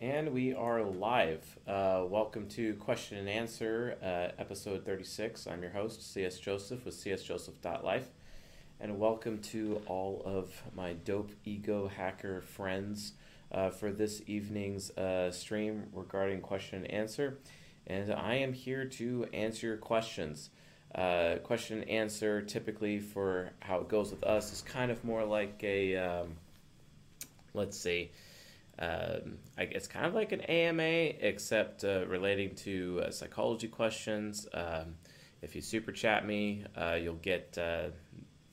And we are live. Uh, welcome to Question and Answer, uh, episode 36. I'm your host, CS Joseph with csjoseph.life. And welcome to all of my dope ego hacker friends uh, for this evening's uh, stream regarding question and answer. And I am here to answer your questions. Uh, question and answer, typically for how it goes with us, is kind of more like a, um, let's see, um, I, it's kind of like an AMA, except uh, relating to uh, psychology questions. Um, if you super chat me, uh, you'll get uh,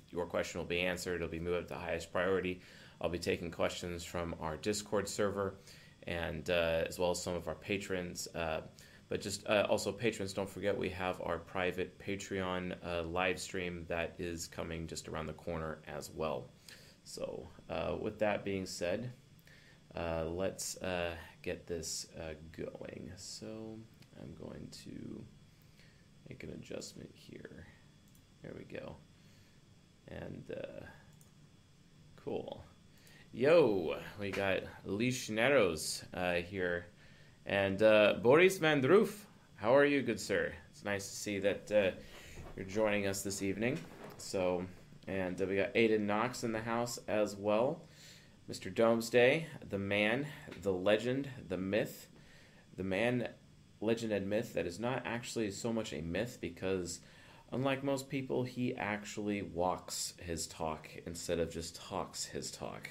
your question will be answered. It'll be moved up to highest priority. I'll be taking questions from our Discord server, and uh, as well as some of our patrons. Uh, but just also patrons, don't forget we have our private Patreon live stream that is coming just around the corner as well. So, with that being said. Uh, let's uh, get this uh, going. So I'm going to make an adjustment here. There we go. And uh, cool. Yo, we got Lish uh, here. And uh, Boris Van Droof. How are you, good sir? It's nice to see that you're joining us this evening. So, and we got Aiden Knox in the house as well. Mr. Domesday, the man, the legend, the myth, the man, legend, and myth that is not actually so much a myth because, unlike most people, he actually walks his talk instead of just talks his talk.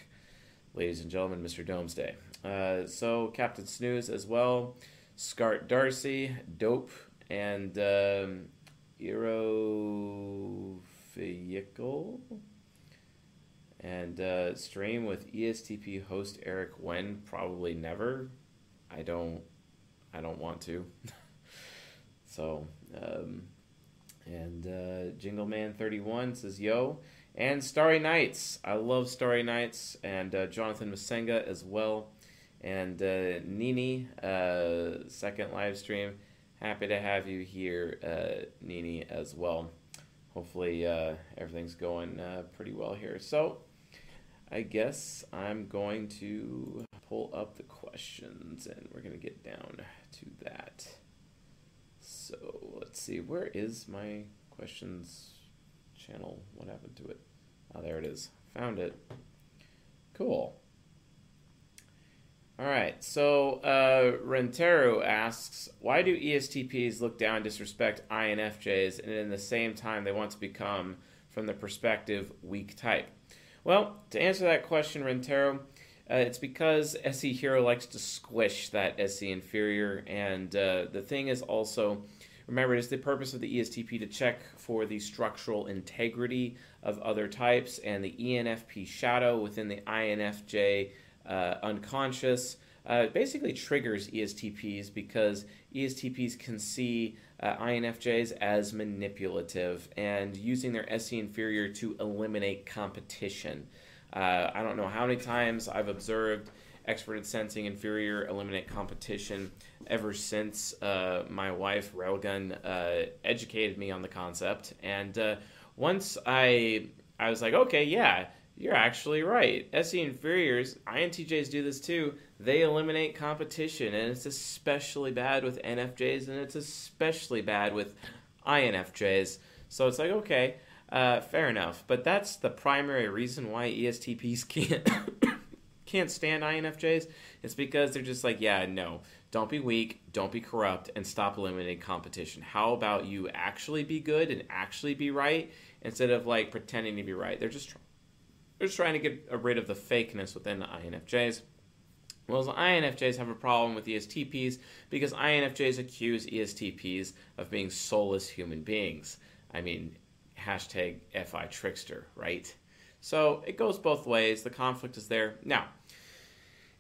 Ladies and gentlemen, Mr. Domesday. Uh, so, Captain Snooze as well, Scart Darcy, Dope, and um, Eero Vehicle and uh, stream with ESTP host Eric when probably never. I don't. I don't want to. so, um, and uh, Jingle Man thirty one says yo, and Starry Nights. I love Starry Nights, and uh, Jonathan Masenga as well, and uh, Nini uh, second live stream. Happy to have you here, uh, Nini, as well. Hopefully, uh, everything's going pretty well here. So, I guess I'm going to pull up the questions and we're going to get down to that. So let's see, where is my questions channel? What happened to it? Oh, there it is. Found it. Cool. All right, so uh, asks, why do ESTPs look down and disrespect INFJs and in the same time they want to become, from the perspective, weak type? Well, to answer that question, Rentero, uh, it's because SE Hero likes to squish that SE inferior, and uh, the thing is also, remember, it's the purpose of the ESTP to check for the structural integrity of other types, and the ENFP shadow within the INFJ uh, unconscious uh, basically triggers ESTPs because ESTPs can see uh, INFJs as manipulative and using their SE inferior to eliminate competition. Uh, I don't know how many times I've observed extroverted sensing inferior eliminate competition ever since uh, my wife Railgun uh, educated me on the concept. And uh, once I I was like, okay, yeah, you're actually right. SE inferiors, INTJs do this too. They eliminate competition, and it's especially bad with NFJs, and it's especially bad with INFJs. So it's like, okay, uh, fair enough. But that's the primary reason why ESTPs can't can't stand INFJs. It's because they're just like, yeah, no, don't be weak, don't be corrupt, and stop eliminating competition. How about you actually be good and actually be right instead of like pretending to be right? They're just they're just trying to get rid of the fakeness within the INFJs. Well, INFJs have a problem with ESTPs because INFJs accuse ESTPs of being soulless human beings. I mean, hashtag FI trickster, right? So it goes both ways. The conflict is there. Now,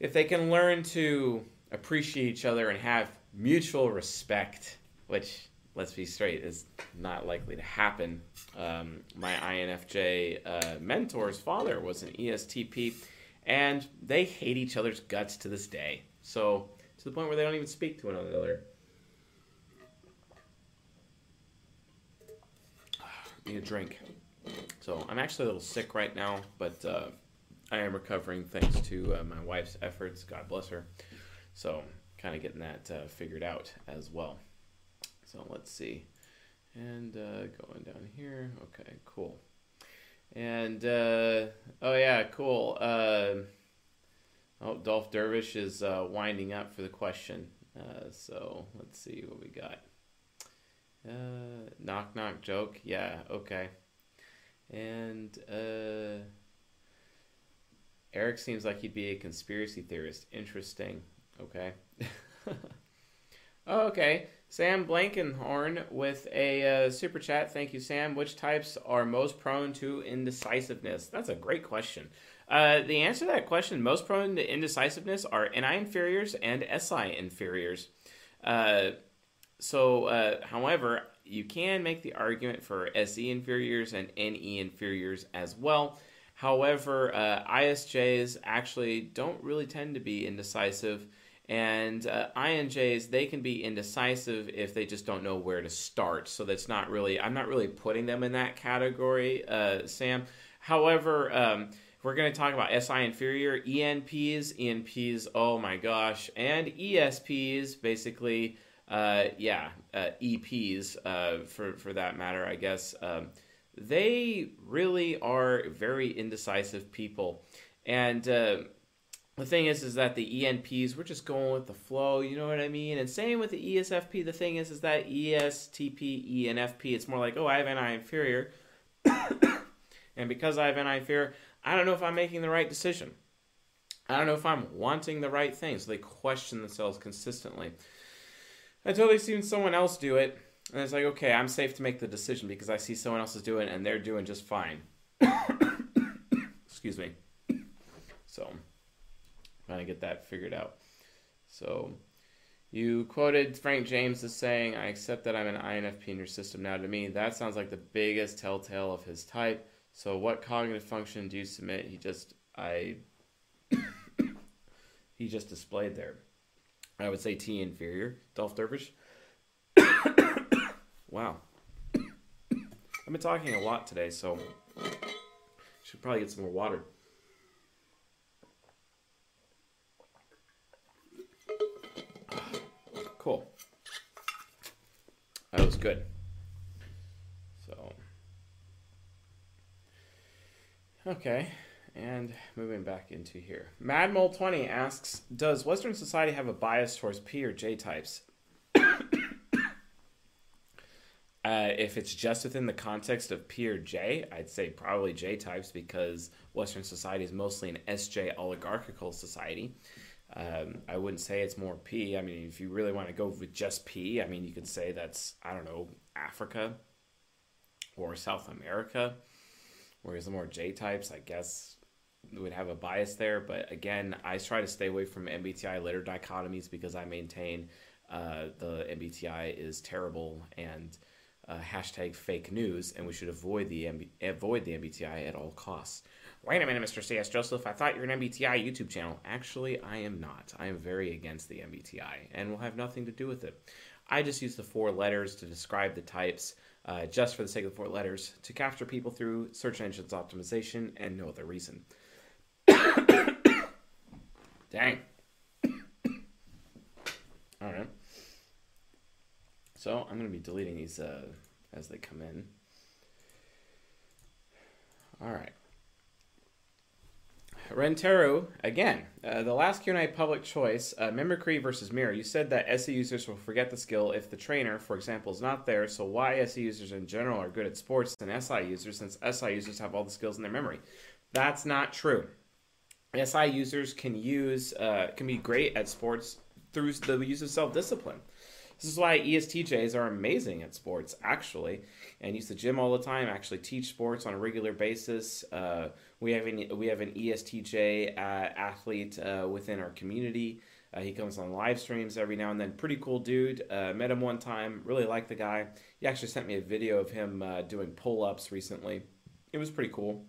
if they can learn to appreciate each other and have mutual respect, which let's be straight, is not likely to happen. Um, my INFJ uh, mentor's father was an ESTP, and they hate each other's guts to this day. So, to the point where they don't even speak to one another. Need a drink. So, I'm actually a little sick right now, but uh, I am recovering thanks to uh, my wife's efforts. God bless her. So kind of getting that uh, figured out as well. So let's see. And uh, going down here. Okay, cool. And uh, oh yeah, cool. Uh, oh, Dolph Dervish is uh, winding up for the question. Uh, so let's see what we got. Uh, knock knock joke. Yeah. Okay. And uh, Eric seems like he'd be a conspiracy theorist. Interesting. Okay. oh, okay. Sam Blankenhorn with a uh, super chat. Thank you, Sam. Which types are most prone to indecisiveness? That's a great question. Uh, the answer to that question, most prone to indecisiveness, are NI inferiors and SI inferiors. Uh, so, uh, however, you can make the argument for SE inferiors and NE inferiors as well. However, uh, ISJs actually don't really tend to be indecisive. And uh, INJs, they can be indecisive if they just don't know where to start. So that's not really, I'm not really putting them in that category, uh, Sam. However, um, we're going to talk about SI inferior, ENPs, ENPs, oh my gosh, and ESPs, basically, uh, yeah, uh, EPs uh, for, for that matter, I guess. Um, they really are very indecisive people. And uh, the thing is is that the ENPs we're just going with the flow, you know what I mean? And same with the ESFP, the thing is is that ESTP, ENFP, it's more like, oh, I have NI inferior. and because I have NI inferior, I don't know if I'm making the right decision. I don't know if I'm wanting the right thing. So they question themselves consistently. Until they've seen someone else do it. And it's like, okay, I'm safe to make the decision because I see someone else is doing it and they're doing just fine. Excuse me. So trying to get that figured out. So you quoted Frank James as saying, I accept that I'm an INFP in your system now. To me, that sounds like the biggest telltale of his type. So what cognitive function do you submit? He just I he just displayed there. I would say T inferior, Dolph Dervish. wow. I've been talking a lot today, so should probably get some more water. Cool. That was good. So, okay, and moving back into here. Madmole20 asks Does Western society have a bias towards P or J types? Uh, if it's just within the context of P or J, I'd say probably J types because Western society is mostly an SJ oligarchical society. Um, I wouldn't say it's more P. I mean, if you really want to go with just P, I mean, you could say that's, I don't know, Africa or South America. Whereas the more J types, I guess, would have a bias there. But again, I try to stay away from MBTI letter dichotomies because I maintain uh, the MBTI is terrible and uh, hashtag fake news, and we should avoid the MB- avoid the MBTI at all costs. Wait a minute, Mr. C.S. Joseph. I thought you're an MBTI YouTube channel. Actually, I am not. I am very against the MBTI and will have nothing to do with it. I just use the four letters to describe the types, uh, just for the sake of the four letters, to capture people through search engines optimization and no other reason. Dang. All right. So I'm going to be deleting these uh, as they come in. All right. Renteru, again, uh, the last Q&A public choice, uh, Mimicry versus Mirror. You said that SE users will forget the skill if the trainer, for example, is not there. So why SE users in general are good at sports than SI users, since SI users have all the skills in their memory? That's not true. SI users can use uh, can be great at sports through the use of self discipline. This is why ESTJs are amazing at sports, actually, and use the gym all the time. Actually, teach sports on a regular basis. Uh, we have an we have an ESTJ uh, athlete uh, within our community. Uh, he comes on live streams every now and then. Pretty cool dude. Uh, met him one time. Really like the guy. He actually sent me a video of him uh, doing pull ups recently. It was pretty cool.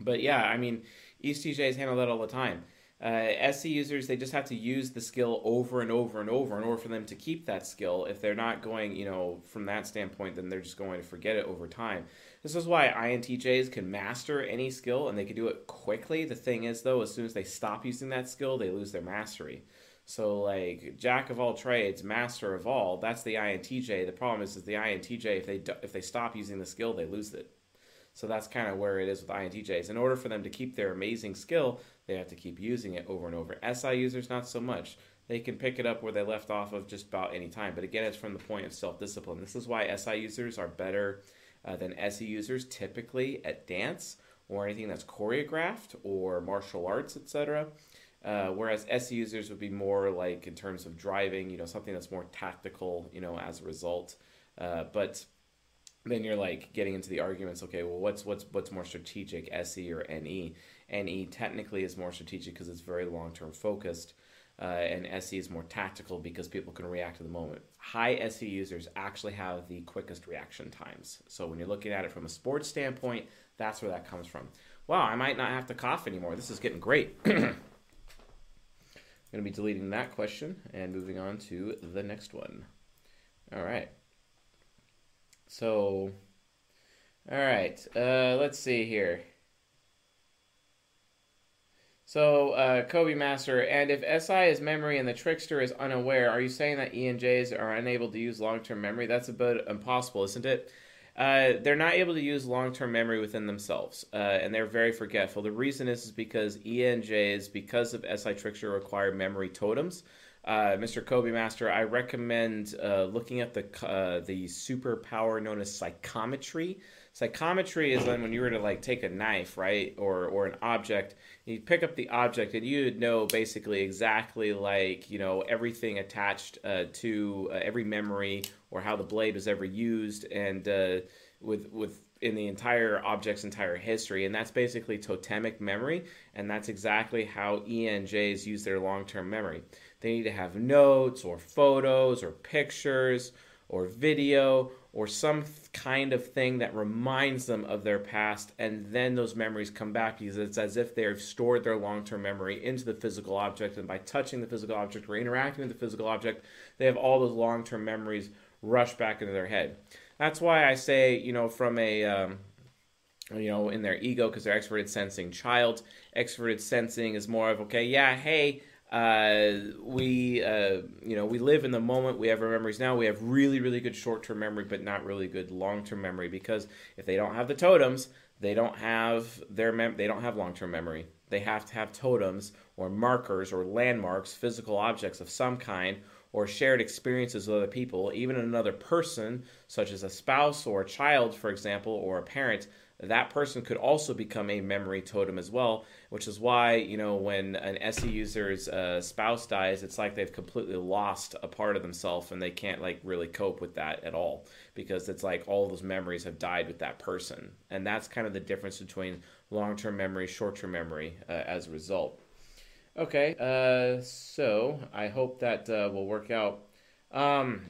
But yeah, I mean, ESTJs handle that all the time. Uh, SE users, they just have to use the skill over and over and over in order for them to keep that skill. If they're not going, you know, from that standpoint, then they're just going to forget it over time. This is why INTJs can master any skill and they can do it quickly. The thing is, though, as soon as they stop using that skill, they lose their mastery. So like jack of all trades, master of all. That's the INTJ. The problem is, is the INTJ if they if they stop using the skill, they lose it. So that's kind of where it is with INTJs. In order for them to keep their amazing skill, they have to keep using it over and over. SI users, not so much. They can pick it up where they left off of just about any time. But again, it's from the point of self discipline. This is why SI users are better uh, than SE users typically at dance or anything that's choreographed or martial arts, etc. Uh, whereas SE users would be more like in terms of driving, you know, something that's more tactical, you know, as a result. Uh, but then you're like getting into the arguments. Okay, well, what's what's what's more strategic, SE or NE? NE technically is more strategic because it's very long term focused, uh, and SE is more tactical because people can react to the moment. High SE users actually have the quickest reaction times. So when you're looking at it from a sports standpoint, that's where that comes from. Wow, I might not have to cough anymore. This is getting great. I'm going to be deleting that question and moving on to the next one. All right. So, all right, uh, let's see here. So, uh, Kobe Master, and if SI is memory and the trickster is unaware, are you saying that ENJs are unable to use long term memory? That's a bit impossible, isn't it? Uh, they're not able to use long-term memory within themselves, uh, and they're very forgetful. The reason is, is because ENJs, because of SI Trickster, require memory totems. Uh, Mr. Kobe Master, I recommend uh, looking at the uh, the superpower known as psychometry. Psychometry is when you were to like take a knife, right, or or an object, and you pick up the object and you would know basically exactly like you know everything attached uh, to uh, every memory or how the blade was ever used, and uh, with with in the entire object's entire history, and that's basically totemic memory, and that's exactly how ENJs use their long-term memory. They need to have notes or photos or pictures or video or some kind of thing that reminds them of their past, and then those memories come back because it's as if they've stored their long term memory into the physical object, and by touching the physical object or interacting with the physical object, they have all those long term memories rush back into their head. That's why I say, you know, from a. Um, you know, in their ego, because they're extroverted sensing child. Extroverted sensing is more of, okay, yeah, hey, uh, we, uh, you know, we live in the moment. We have our memories now. We have really, really good short-term memory, but not really good long-term memory because if they don't have the totems, they don't have their mem- they don't have long-term memory. They have to have totems or markers or landmarks, physical objects of some kind, or shared experiences with other people, even another person, such as a spouse or a child, for example, or a parent that person could also become a memory totem as well, which is why, you know, when an SE user's uh, spouse dies, it's like they've completely lost a part of themselves and they can't like really cope with that at all because it's like all those memories have died with that person. And that's kind of the difference between long term memory, short term memory uh, as a result. Okay, uh, so I hope that uh, will work out. Um,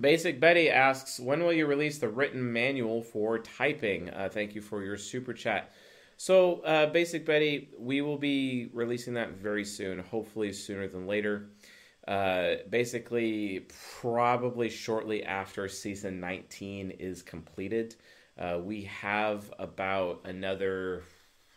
Basic Betty asks, when will you release the written manual for typing? Uh, thank you for your super chat. So, uh, Basic Betty, we will be releasing that very soon, hopefully sooner than later. Uh, basically, probably shortly after season 19 is completed. Uh, we have about another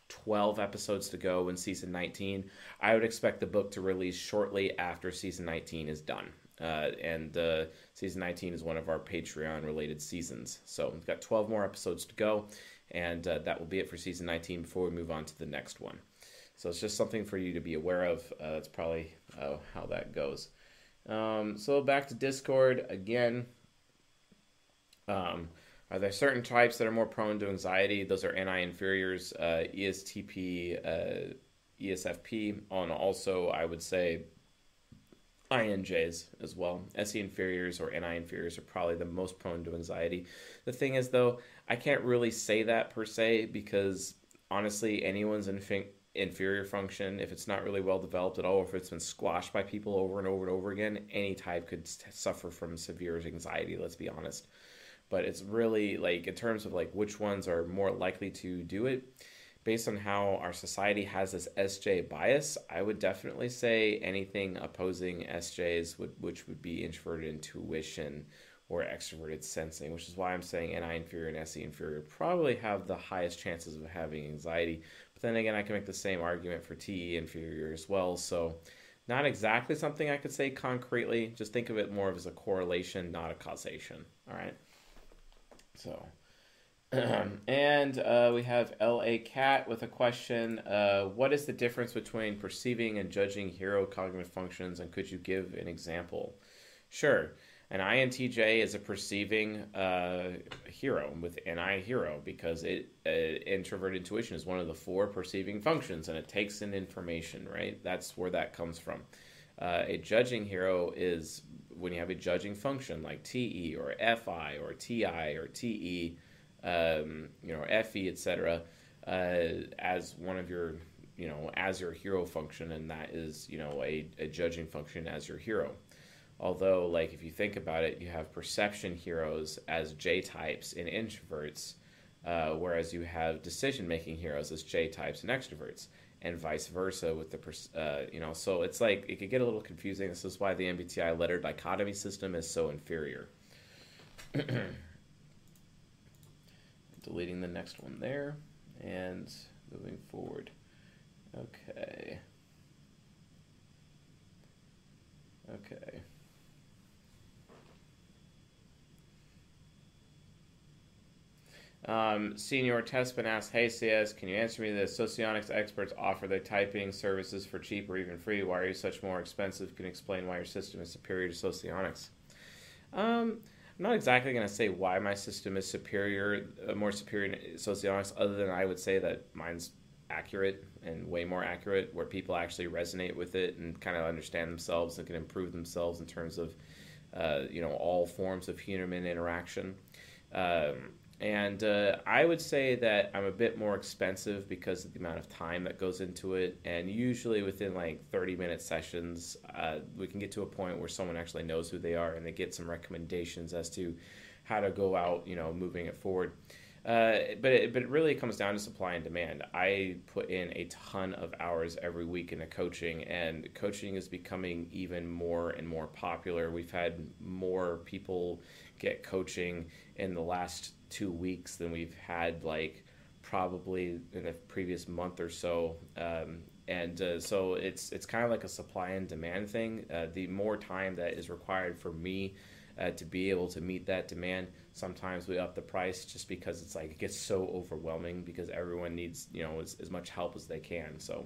12 episodes to go in season 19. I would expect the book to release shortly after season 19 is done. Uh, and uh, season 19 is one of our Patreon related seasons. So we've got 12 more episodes to go, and uh, that will be it for season 19 before we move on to the next one. So it's just something for you to be aware of. Uh, that's probably uh, how that goes. Um, so back to Discord again. Um, are there certain types that are more prone to anxiety? Those are NI inferiors, uh, ESTP, ESFP, and also I would say INJs as well. SE inferiors or NI inferiors are probably the most prone to anxiety. The thing is, though, I can't really say that per se because honestly, anyone's inf- inferior function, if it's not really well developed at all, or if it's been squashed by people over and over and over again, any type could suffer from severe anxiety, let's be honest. But it's really like, in terms of like which ones are more likely to do it, based on how our society has this SJ bias, I would definitely say anything opposing SJs would which would be introverted intuition or extroverted sensing, which is why I'm saying NI inferior and SE inferior probably have the highest chances of having anxiety. But then again, I can make the same argument for TE inferior as well. So not exactly something I could say concretely. Just think of it more as a correlation, not a causation. All right. So, and uh, we have L.A. Cat with a question. Uh, what is the difference between perceiving and judging hero cognitive functions, and could you give an example? Sure. An INTJ is a perceiving uh, hero with NI hero because it uh, introvert intuition is one of the four perceiving functions and it takes in information, right? That's where that comes from. Uh, a judging hero is when you have a judging function like TE or FI or TI or TE, um, you know, FE, etc., uh, as one of your, you know, as your hero function, and that is, you know, a, a judging function as your hero. Although, like, if you think about it, you have perception heroes as J types in introverts, uh, whereas you have decision making heroes as J types in extroverts, and vice versa with the, uh, you know, so it's like it could get a little confusing. This is why the MBTI letter dichotomy system is so inferior. Deleting the next one there and moving forward. Okay. Okay. Um, Senior Tespin asked, Hey CS, can you answer me this? Socionics experts offer their typing services for cheap or even free. Why are you such more expensive? Can you explain why your system is superior to Socionics? Um, I'm not exactly going to say why my system is superior, uh, more superior Socionics, other than I would say that mine's accurate and way more accurate, where people actually resonate with it and kind of understand themselves and can improve themselves in terms of, uh, you know, all forms of human interaction. Um, and uh, I would say that I'm a bit more expensive because of the amount of time that goes into it. And usually within like 30 minute sessions, uh, we can get to a point where someone actually knows who they are and they get some recommendations as to how to go out, you know, moving it forward. Uh, but it, but it really comes down to supply and demand. I put in a ton of hours every week into coaching, and coaching is becoming even more and more popular. We've had more people get coaching in the last two weeks than we've had like probably in the previous month or so. Um, and uh, so it's it's kind of like a supply and demand thing. Uh, the more time that is required for me uh, to be able to meet that demand, sometimes we up the price just because it's like it gets so overwhelming because everyone needs you know as, as much help as they can. So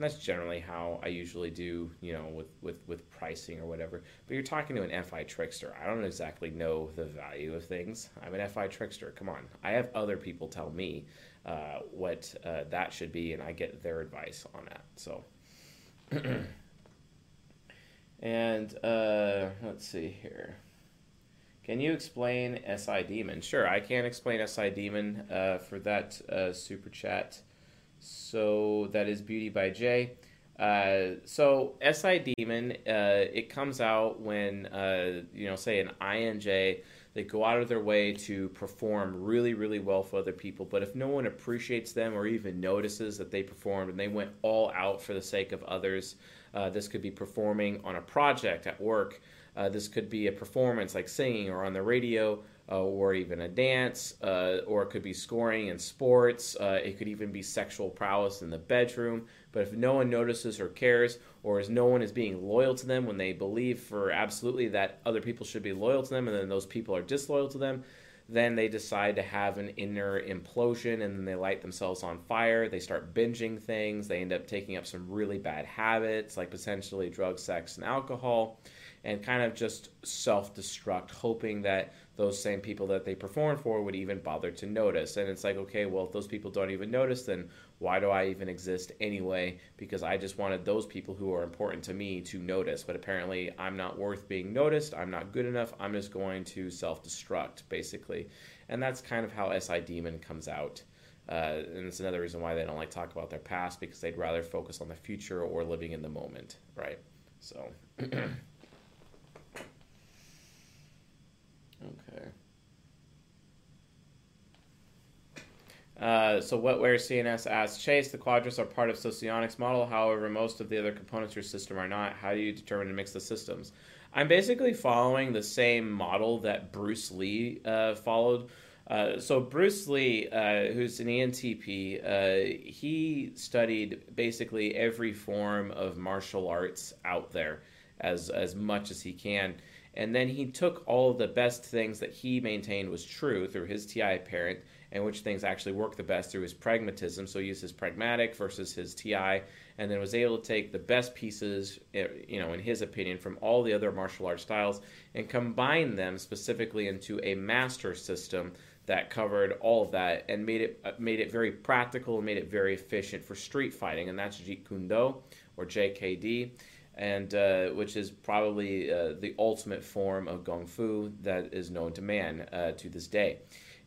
and that's generally how I usually do, you know, with, with, with pricing or whatever. But you're talking to an FI trickster. I don't exactly know the value of things. I'm an FI trickster. Come on. I have other people tell me uh, what uh, that should be, and I get their advice on that. So, and uh, let's see here. Can you explain SI Demon? Sure, I can explain SI Demon uh, for that uh, super chat. So that is Beauty by Jay. Uh, so SI Demon, uh, it comes out when uh, you know, say an INJ, they go out of their way to perform really, really well for other people. But if no one appreciates them or even notices that they performed and they went all out for the sake of others, uh, this could be performing on a project at work. Uh, this could be a performance like singing or on the radio uh, or even a dance, uh, or it could be scoring in sports. Uh, it could even be sexual prowess in the bedroom. But if no one notices or cares, or as no one is being loyal to them when they believe for absolutely that other people should be loyal to them, and then those people are disloyal to them, then they decide to have an inner implosion and then they light themselves on fire. They start binging things. They end up taking up some really bad habits, like potentially drugs, sex, and alcohol, and kind of just self destruct, hoping that those same people that they perform for would even bother to notice. And it's like, okay, well, if those people don't even notice, then why do I even exist anyway? Because I just wanted those people who are important to me to notice. But apparently, I'm not worth being noticed. I'm not good enough. I'm just going to self destruct, basically. And that's kind of how SI Demon comes out. Uh, and it's another reason why they don't like talk about their past because they'd rather focus on the future or living in the moment, right? So. Okay. Uh, so Wetware CNS asks Chase, the quadrants are part of Socionics model. However, most of the other components of your system are not. How do you determine to mix the systems? I'm basically following the same model that Bruce Lee uh, followed, Uh, so Bruce Lee, uh, who's an ENTP, uh, he studied basically every form of martial arts out there as as much as he can, and then he took all of the best things that he maintained was true through his TI parent, and which things actually work the best through his pragmatism. So he used his pragmatic versus his TI, and then was able to take the best pieces, eh, you know, in his opinion, from all the other martial arts styles and combine them specifically into a master system that covered all of that and made it uh, made it very practical and made it very efficient for street fighting, and that's Jeet Kune Do or JKD, and uh, which is probably uh, the ultimate form of Kung Fu that is known to man uh, to this day,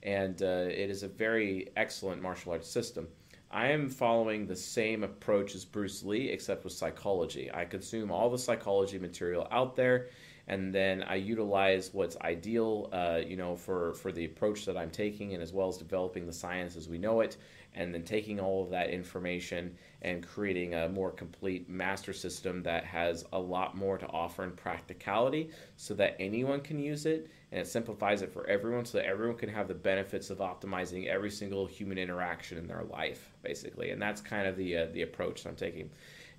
and uh, it is a very excellent martial arts system. I am following the same approach as Bruce Lee, except with psychology. I consume all the psychology material out there and then I utilize what's ideal, uh, you know, for for the approach that I'm taking, and as well as developing the science as we know it, and then taking all of that information and creating a more complete master system that has a lot more to offer in practicality, so that anyone can use it, and it simplifies it for everyone, so that everyone can have the benefits of optimizing every single human interaction in their life, basically, and that's kind of the uh, the approach I'm taking,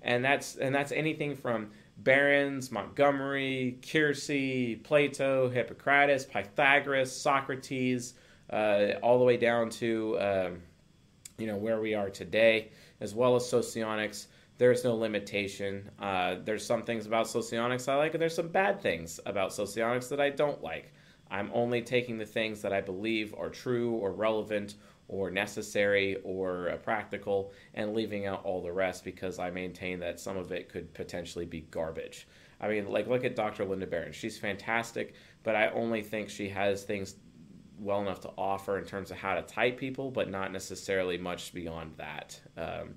and that's and that's anything from Berens, Montgomery, Keirsey, Plato, Hippocrates, Pythagoras, Socrates, uh, all the way down to um, you know where we are today, as well as socionics. There's no limitation. Uh, there's some things about socionics I like, and there's some bad things about socionics that I don't like. I'm only taking the things that I believe are true or relevant or necessary or uh, practical and leaving out all the rest because I maintain that some of it could potentially be garbage. I mean, like, look at Dr. Linda Berens. She's fantastic, but I only think she has things well enough to offer in terms of how to type people, but not necessarily much beyond that. Um,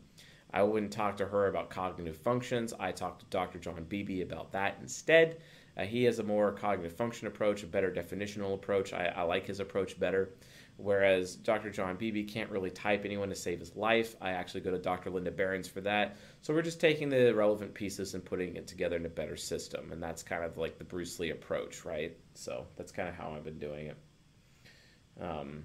I wouldn't talk to her about cognitive functions. I talked to Dr. John Beebe about that instead. Uh, he has a more cognitive function approach, a better definitional approach. I, I like his approach better. Whereas Dr. John Beebe can't really type anyone to save his life. I actually go to Dr. Linda Berens for that. So we're just taking the relevant pieces and putting it together in a better system. And that's kind of like the Bruce Lee approach, right? So that's kind of how I've been doing it. Um,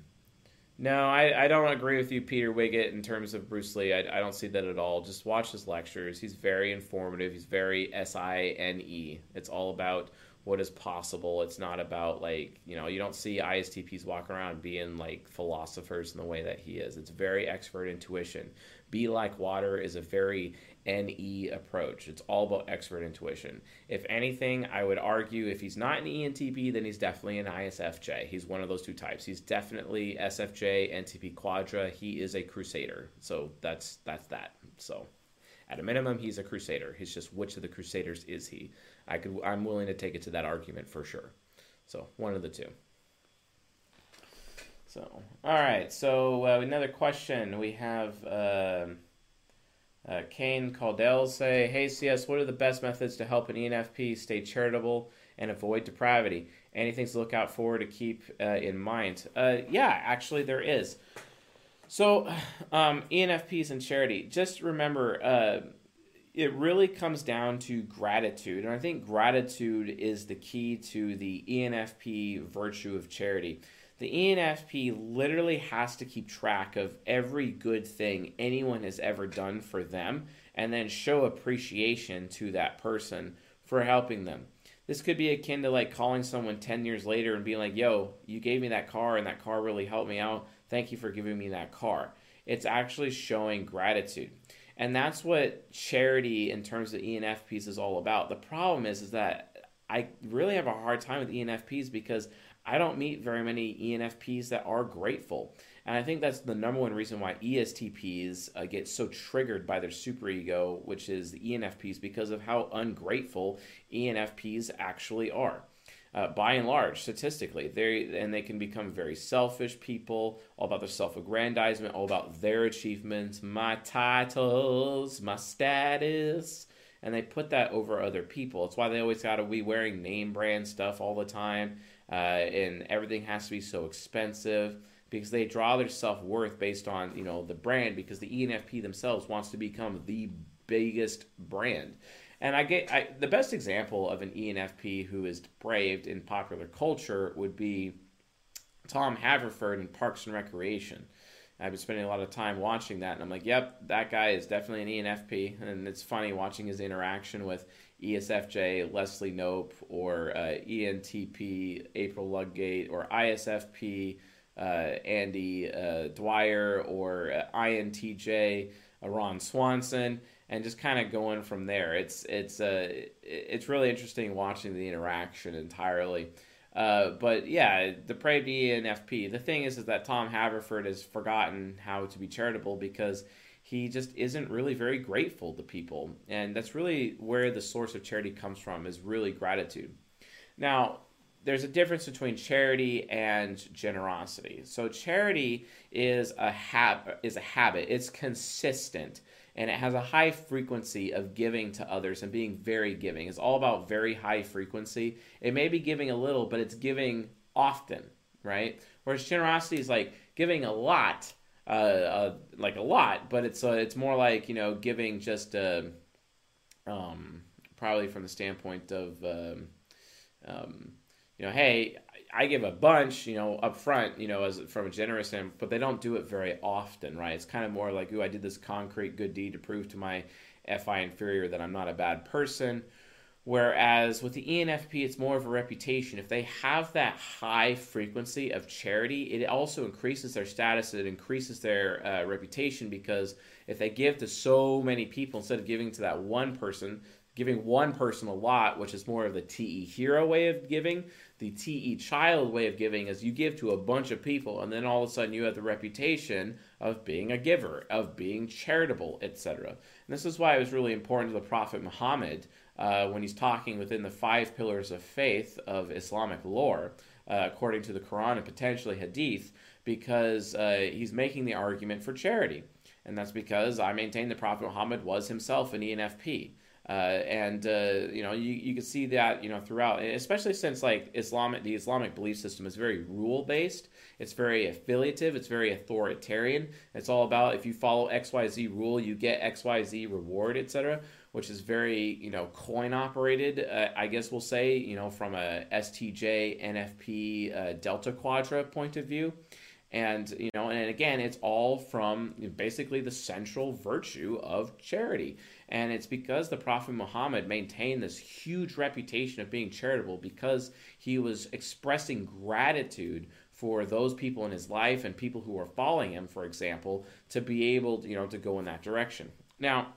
no, I, I don't agree with you, Peter Wiggett, in terms of Bruce Lee. I, I don't see that at all. Just watch his lectures. He's very informative. He's very S I N E. It's all about what is possible. It's not about like, you know, you don't see ISTPs walk around being like philosophers in the way that he is. It's very expert intuition. Be like water is a very NE approach. It's all about expert intuition. If anything, I would argue if he's not an ENTP, then he's definitely an ISFJ. He's one of those two types. He's definitely SFJ, NTP Quadra. He is a crusader. So that's that's that. So at a minimum, he's a crusader. He's just which of the crusaders is he? I could I'm willing to take it to that argument for sure. So one of the two. So all right. So uh, another question we have. Uh, uh, Kane Caldell say, "Hey CS, what are the best methods to help an ENFP stay charitable and avoid depravity? Anything to look out for to keep uh, in mind?" Uh, yeah, actually, there is. So, um, ENFPs and charity. Just remember, uh, it really comes down to gratitude. And I think gratitude is the key to the ENFP virtue of charity. The ENFP literally has to keep track of every good thing anyone has ever done for them and then show appreciation to that person for helping them. This could be akin to like calling someone 10 years later and being like, yo, you gave me that car and that car really helped me out. Thank you for giving me that car. It's actually showing gratitude. And that's what charity in terms of ENFPs is all about. The problem is is that I really have a hard time with ENFPs because I don't meet very many ENFPs that are grateful. And I think that's the number one reason why ESTPs uh, get so triggered by their superego, which is the ENFPs, because of how ungrateful ENFPs actually are. Uh, by and large, statistically, they and they can become very selfish people, all about their self-aggrandizement, all about their achievements, my titles, my status, and they put that over other people. It's why they always got to be wearing name brand stuff all the time, uh, and everything has to be so expensive because they draw their self-worth based on you know the brand because the ENFP themselves wants to become the biggest brand and I get I, the best example of an ENFP who is depraved in popular culture would be Tom Haverford in Parks and Recreation. I've been spending a lot of time watching that, and I'm like, yep, that guy is definitely an ENFP. And it's funny watching his interaction with ESFJ, Leslie Knope, or uh, ENTP, April Ludgate, or ISFP, uh, Andy uh, Dwyer, or uh, INTJ, uh, Ron Swanson, and just kind of going from there. It's it's uh, it's really interesting watching the interaction entirely. But yeah, depraved ENFP. The thing is, is that Tom Haverford has forgotten how to be charitable because he just isn't really very grateful to people, and that's really where the source of charity comes from. Is really gratitude. Now, there's a difference between charity and generosity. So charity is a hab- is a habit. It's consistent and it has a high frequency of giving to others and being very giving. It's all about very high frequency. It may be giving a little, but it's giving often, right? Whereas generosity is like giving a lot, uh, uh like a lot, but it's uh, it's more like you know giving just uh, um, probably from the standpoint of um, um, you know, hey, I give a bunch, you know, up front, you know, as from a generous end, but they don't do it very often, right? It's kind of more like, ooh, I did this concrete good deed to prove to my FI inferior that I'm not a bad person. Whereas with the ENFP, it's more of a reputation. If they have that high frequency of charity, it also increases their status. It increases their uh, reputation because if they give to so many people instead of giving to that one person, giving one person a lot, which is more of the TE hero way of giving. The TE child way of giving is you give to a bunch of people, and then all of a sudden you have the reputation of being a giver, of being charitable, etc. And this is why it was really important to the Prophet Muhammad uh, when he's talking within the five pillars of faith of Islamic lore, uh, according to the Quran and potentially Hadith, because uh, he's making the argument for charity. And that's because I maintain the Prophet Muhammad was himself an ENFP. Uh, and uh, you know you, you can see that you know throughout especially since like islamic the islamic belief system is very rule based it's very affiliative it's very authoritarian it's all about if you follow xyz rule you get xyz reward etc which is very you know coin operated uh, i guess we'll say you know from a stj nfp uh, delta quadra point of view and you know and again it's all from basically the central virtue of charity and it's because the Prophet Muhammad maintained this huge reputation of being charitable because he was expressing gratitude for those people in his life and people who were following him, for example, to be able, you know, to go in that direction. Now,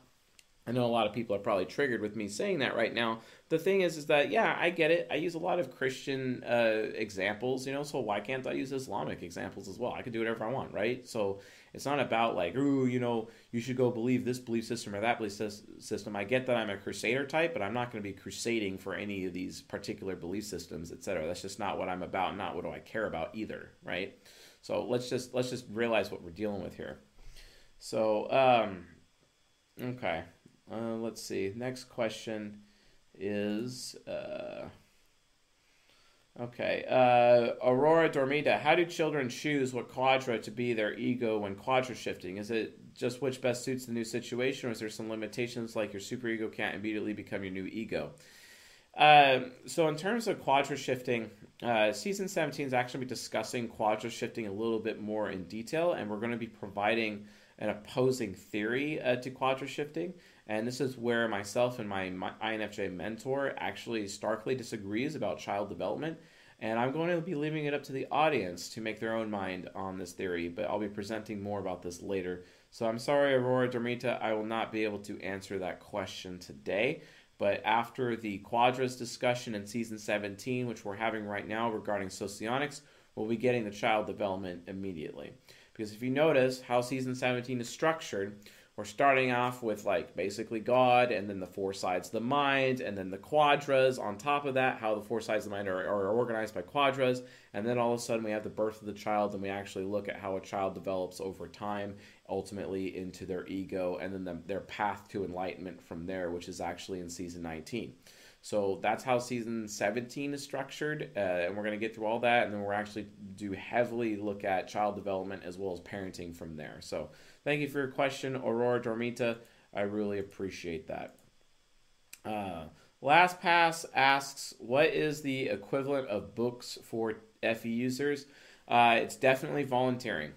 I know a lot of people are probably triggered with me saying that right now. The thing is, is that yeah, I get it. I use a lot of Christian uh, examples, you know. So why can't I use Islamic examples as well? I can do whatever I want, right? So it's not about like, ooh, you know, you should go believe this belief system or that belief system. I get that I'm a crusader type, but I'm not going to be crusading for any of these particular belief systems, etc. That's just not what I'm about. Not what do I care about either, right? So let's just let's just realize what we're dealing with here. So um, okay. Uh, let's see. Next question is uh, okay. Uh, Aurora Dormida, How do children choose what quadra to be their ego when quadra shifting? Is it just which best suits the new situation, or is there some limitations like your superego can't immediately become your new ego? Uh, so in terms of quadra shifting, uh, season 17 is actually be discussing quadra shifting a little bit more in detail, and we're going to be providing an opposing theory uh, to quadra shifting. And this is where myself and my, my INFJ mentor actually starkly disagrees about child development. And I'm going to be leaving it up to the audience to make their own mind on this theory, but I'll be presenting more about this later. So I'm sorry, Aurora Dormita, I will not be able to answer that question today. But after the Quadras discussion in season 17, which we're having right now regarding socionics, we'll be getting the child development immediately. Because if you notice how season 17 is structured, we're starting off with like basically God, and then the four sides of the mind, and then the quadras on top of that, how the four sides of the mind are, are, organized by quadras, and then all of a sudden we have the birth of the child, and we actually look at how a child develops over time, ultimately into their ego, and then the, their path to enlightenment from there, which is actually in season 19. So that's how season 17 is structured, uh, and we're going to get through all that, and then we're actually do heavily look at child development as well as parenting from there. So Thank you for your question, Aurora Dormita. I really appreciate that. Uh, Last Pass asks, what is the equivalent of books for FE users? Uh, it's definitely volunteering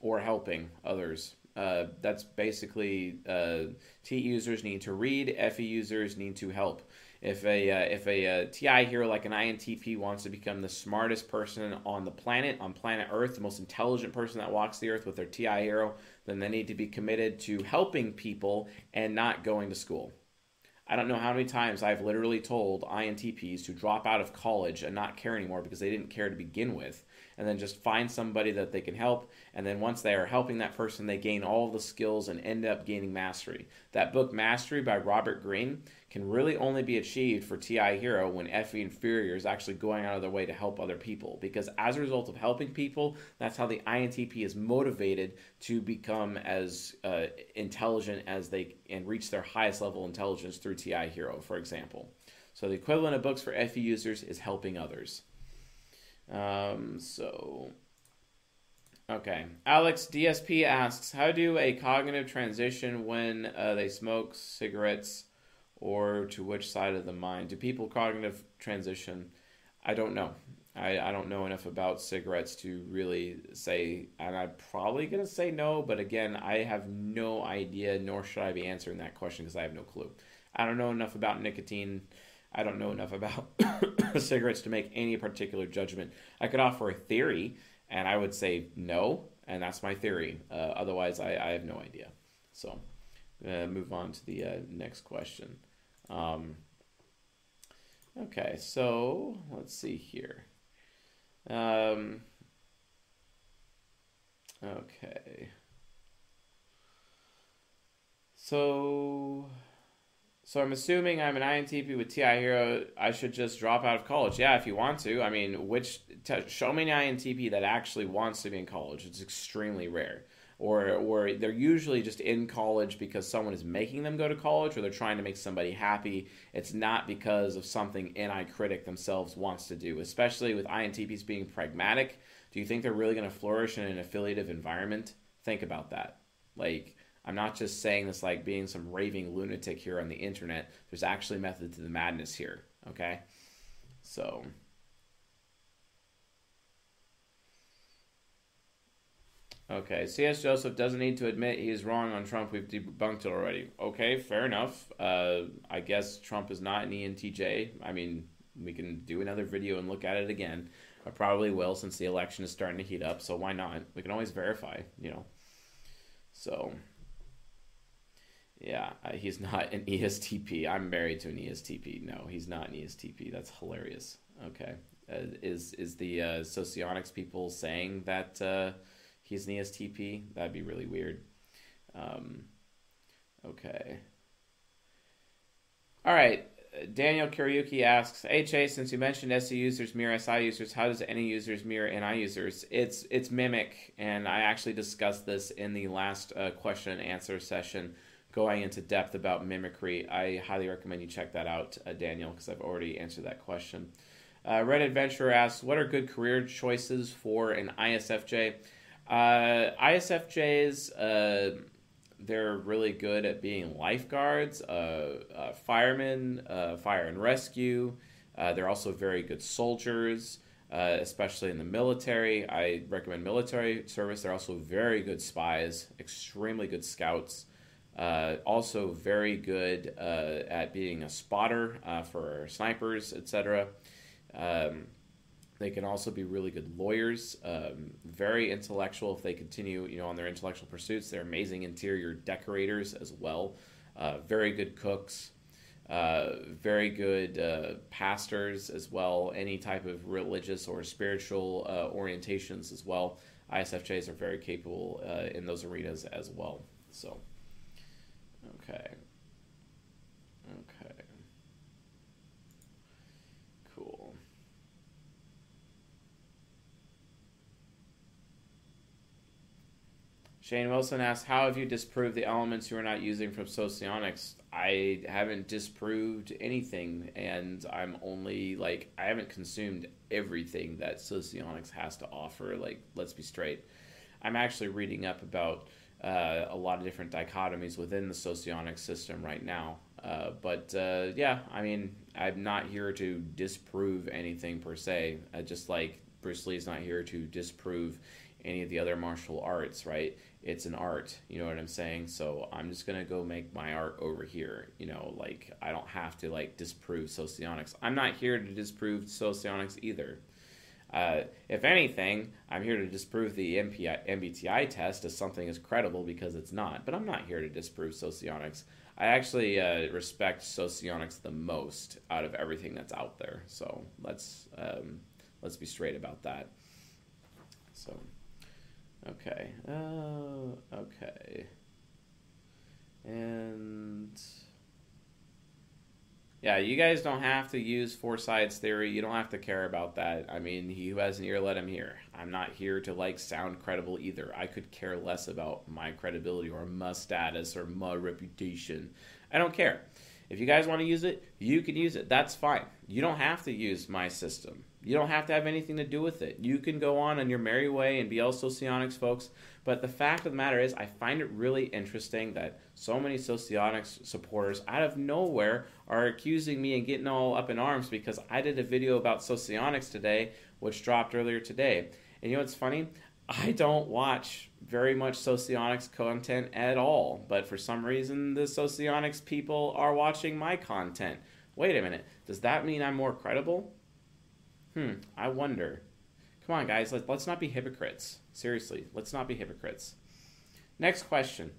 or helping others. Uh, that's basically uh, T users need to read, FE users need to help. If a uh, if a uh, TI hero like an INTP wants to become the smartest person on the planet, on planet Earth, the most intelligent person that walks the earth with their TI hero, then they need to be committed to helping people and not going to school. I don't know how many times I've literally told INTPs to drop out of college and not care anymore because they didn't care to begin with and then just find somebody that they can help. And then once they are helping that person, they gain all the skills and end up gaining mastery. That book, Mastery by Robert Greene, can really only be achieved for TI Hero when FE Inferior is actually going out of their way to help other people. Because as a result of helping people, that's how the INTP is motivated to become as uh, intelligent as they and reach their highest level of intelligence through TI Hero, for example. So the equivalent of books for FE users is helping others. Um, so, okay. Alex DSP asks, how do a cognitive transition when uh, they smoke cigarettes, or to which side of the mind? Do people cognitive transition? I don't know. I, I don't know enough about cigarettes to really say, and I'm probably going to say no, but again, I have no idea, nor should I be answering that question because I have no clue. I don't know enough about nicotine I don't know enough about cigarettes to make any particular judgment. I could offer a theory, and I would say no, and that's my theory. Uh, otherwise, I, I, have no idea. So, uh, move on to the uh, next question. Um, okay, so let's see here. Um, okay. So so I'm assuming I'm an INTP with TI Hero. I should just drop out of college. Yeah, if you want to. I mean, which t- show me an INTP that actually wants to be in college. It's extremely rare. Or, or they're usually just in college because someone is making them go to college, or they're trying to make somebody happy. It's not because of something NI critic themselves wants to do. Especially with INTPs being pragmatic. Do you think they're really going to flourish in an affiliative environment? Think about that. Like I'm not just saying this like being some raving lunatic here on the internet. There's actually method to the madness here. Okay? So. Okay, C.S. Joseph doesn't need to admit he is wrong on Trump. We've debunked it already. Okay, fair enough. Uh, I guess Trump is not an ENTJ. I mean, we can do another video and look at it again. I probably will since the election is starting to heat up, so why not? We can always verify, you know. So. Yeah, he's not an ESTP. I'm married to an ESTP. No, he's not an ESTP. That's hilarious. Okay, uh, is is the uh, socionics people saying that uh, he's an ESTP? That'd be really weird. Um, okay. All right. Daniel Kariuki asks, HA, since you mentioned SE users mirror SI users, how does NE users mirror NI users? It's it's mimic, and I actually discussed this in the last uh, question and answer session going into depth about mimicry. I highly recommend you check that out, uh, Daniel, because I've already answered that question. Uh, Red Adventurer asks, "What are good career choices for an ISFJ?" Uh, ISFJs, uh, they're really good at being lifeguards, uh, uh, firemen, fire and rescue. they're also very good soldiers, especially in the military. I recommend military service. They're also very good spies, extremely good scouts. Uh, also, very good uh, at being a spotter uh, for snipers, etc. Um, they can also be really good lawyers, um, very intellectual if they continue, you know, on their intellectual pursuits. They're amazing interior decorators as well. Uh, very good cooks, uh, very good uh, pastors as well. Any type of religious or spiritual orientations as well. ISFJs are very capable in those arenas as well. So. Okay. Okay. Cool. Shane Wilson asks, How have you disproved the elements you are not using from Socionics? I haven't disproved anything, and I'm only like, I haven't consumed everything that Socionics has to offer. Like, let's be straight. I'm actually reading up about uh, a lot of different dichotomies within the socionic system right now. Uh, but uh, yeah, I mean, I'm not here to disprove anything per se. just like Bruce Lee's not here to disprove any of the other martial arts, right? It's an art, you know what I'm saying? So I'm just gonna go make my art over here, you know, like I don't have to like disprove socionics. I'm not here to disprove socionics either. Uh, if anything, I'm here to disprove the MPI, MBTI test as something is credible because it's not. But I'm not here to disprove socionics. I actually uh, respect socionics the most out of everything that's out there. So let's um, let's be straight about that. So, okay, uh, okay, and yeah, you guys don't have to use four sides theory. You don't have to care about that. I mean, he who has an ear, let him hear. I'm not here to like sound credible either. I could care less about my credibility or my status or my reputation. I don't care. If you guys want to use it, you can use it. That's fine. You don't have to use my system. You don't have to have anything to do with it. You can go on on your merry way and be all socionics, folks. But the fact of the matter is, I find it really interesting that so many socionics supporters out of nowhere are accusing me and getting all up in arms because I did a video about socionics today, which dropped earlier today. And you know what's funny? I don't watch very much socionics content at all, but for some reason, the socionics people are watching my content. Wait a minute, does that mean I'm more credible? Hmm, I wonder. Come on, guys, let, us not be hypocrites. Seriously, let's not be hypocrites. Next question.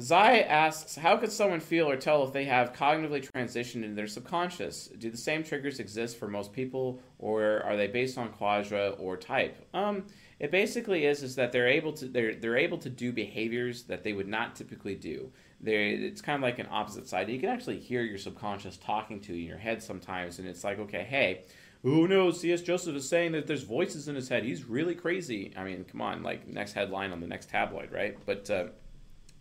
Zai asks, how could someone feel or tell if they have cognitively transitioned into their subconscious? Do the same triggers exist for most people, or are they based on quadra or type? Um, it basically is is that they're able to they're they're able to do behaviors that they would not typically do. They're, it's kind of like an opposite side. You can actually hear your subconscious talking to you in your head sometimes, and it's like, okay, hey, who knows? C.S. Joseph is saying that there's voices in his head. He's really crazy. I mean, come on, like next headline on the next tabloid, right? But uh,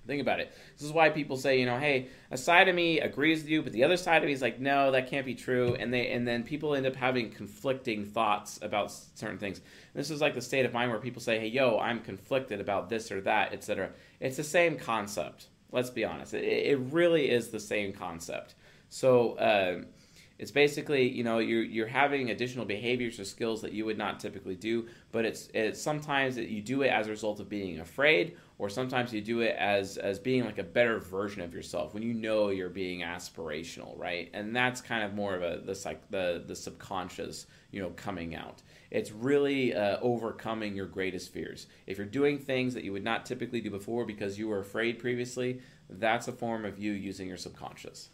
think about it. This is why people say, you know, hey, a side of me agrees with you, but the other side of me is like, no, that can't be true. And they and then people end up having conflicting thoughts about certain things. And this is like the state of mind where people say, hey, yo, I'm conflicted about this or that, etc. It's the same concept Let's be honest. It, it really is the same concept. So uh, it's basically you know you're you're having additional behaviors or skills that you would not typically do, but it's it's sometimes that you do it as a result of being afraid, or sometimes you do it as as being like a better version of yourself when you know you're being aspirational, right? And that's kind of more of a the like the the subconscious you know coming out. It's really uh, overcoming your greatest fears. If you're doing things that you would not typically do before because you were afraid previously, that's a form of you using your subconscious.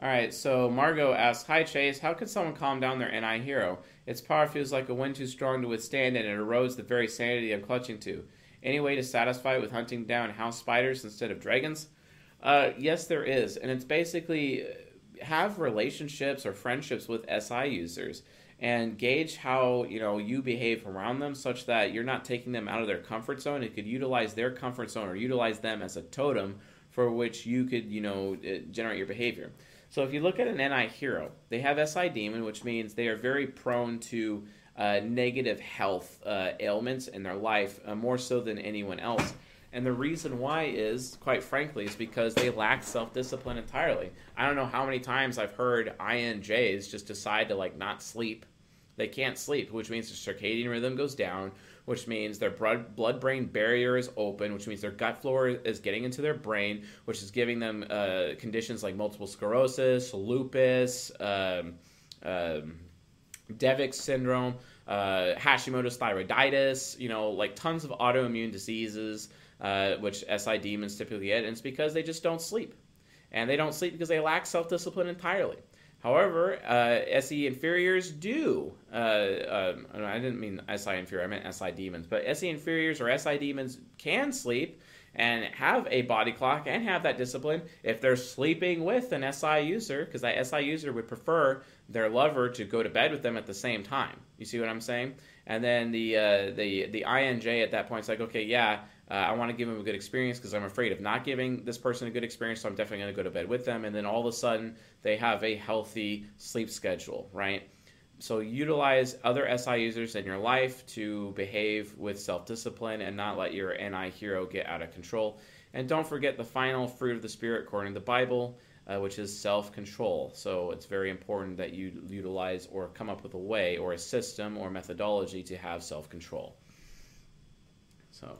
All right, so Margot asks, Hi Chase, how could someone calm down their NI hero? Its power feels like a wind too strong to withstand and it erodes the very sanity I'm clutching to. Any way to satisfy it with hunting down house spiders instead of dragons? Uh, yes, there is, and it's basically have relationships or friendships with SI users and gauge how you know you behave around them such that you're not taking them out of their comfort zone it could utilize their comfort zone or utilize them as a totem for which you could you know uh, generate your behavior so if you look at an ni hero they have si demon which means they are very prone to uh, negative health uh, ailments in their life uh, more so than anyone else and the reason why is, quite frankly, is because they lack self discipline entirely. I don't know how many times I've heard INJs just decide to like not sleep. They can't sleep, which means their circadian rhythm goes down, which means their blood brain barrier is open, which means their gut flora is getting into their brain, which is giving them uh, conditions like multiple sclerosis, lupus, um, um, Devic syndrome, uh, Hashimoto's thyroiditis, you know, like tons of autoimmune diseases uh, which SI demons typically get, and it's because they just don't sleep. And they don't sleep because they lack self discipline entirely. However, uh, SE inferiors do. Uh, um, I didn't mean SI inferior, I meant SI demons. But SE inferiors or SI demons can sleep and have a body clock and have that discipline if they're sleeping with an SI user, because that SI user would prefer their lover to go to bed with them at the same time. You see what I'm saying? And then the uh, the the INJ at that point is like, okay, yeah, uh, I want to give them a good experience because I'm afraid of not giving this person a good experience, so I'm definitely going to go to bed with them. And then all of a sudden, they have a healthy sleep schedule, right? So utilize other SI users in your life to behave with self discipline and not let your NI hero get out of control. And don't forget the final fruit of the Spirit, according to the Bible, uh, which is self control. So it's very important that you utilize or come up with a way or a system or methodology to have self control. So,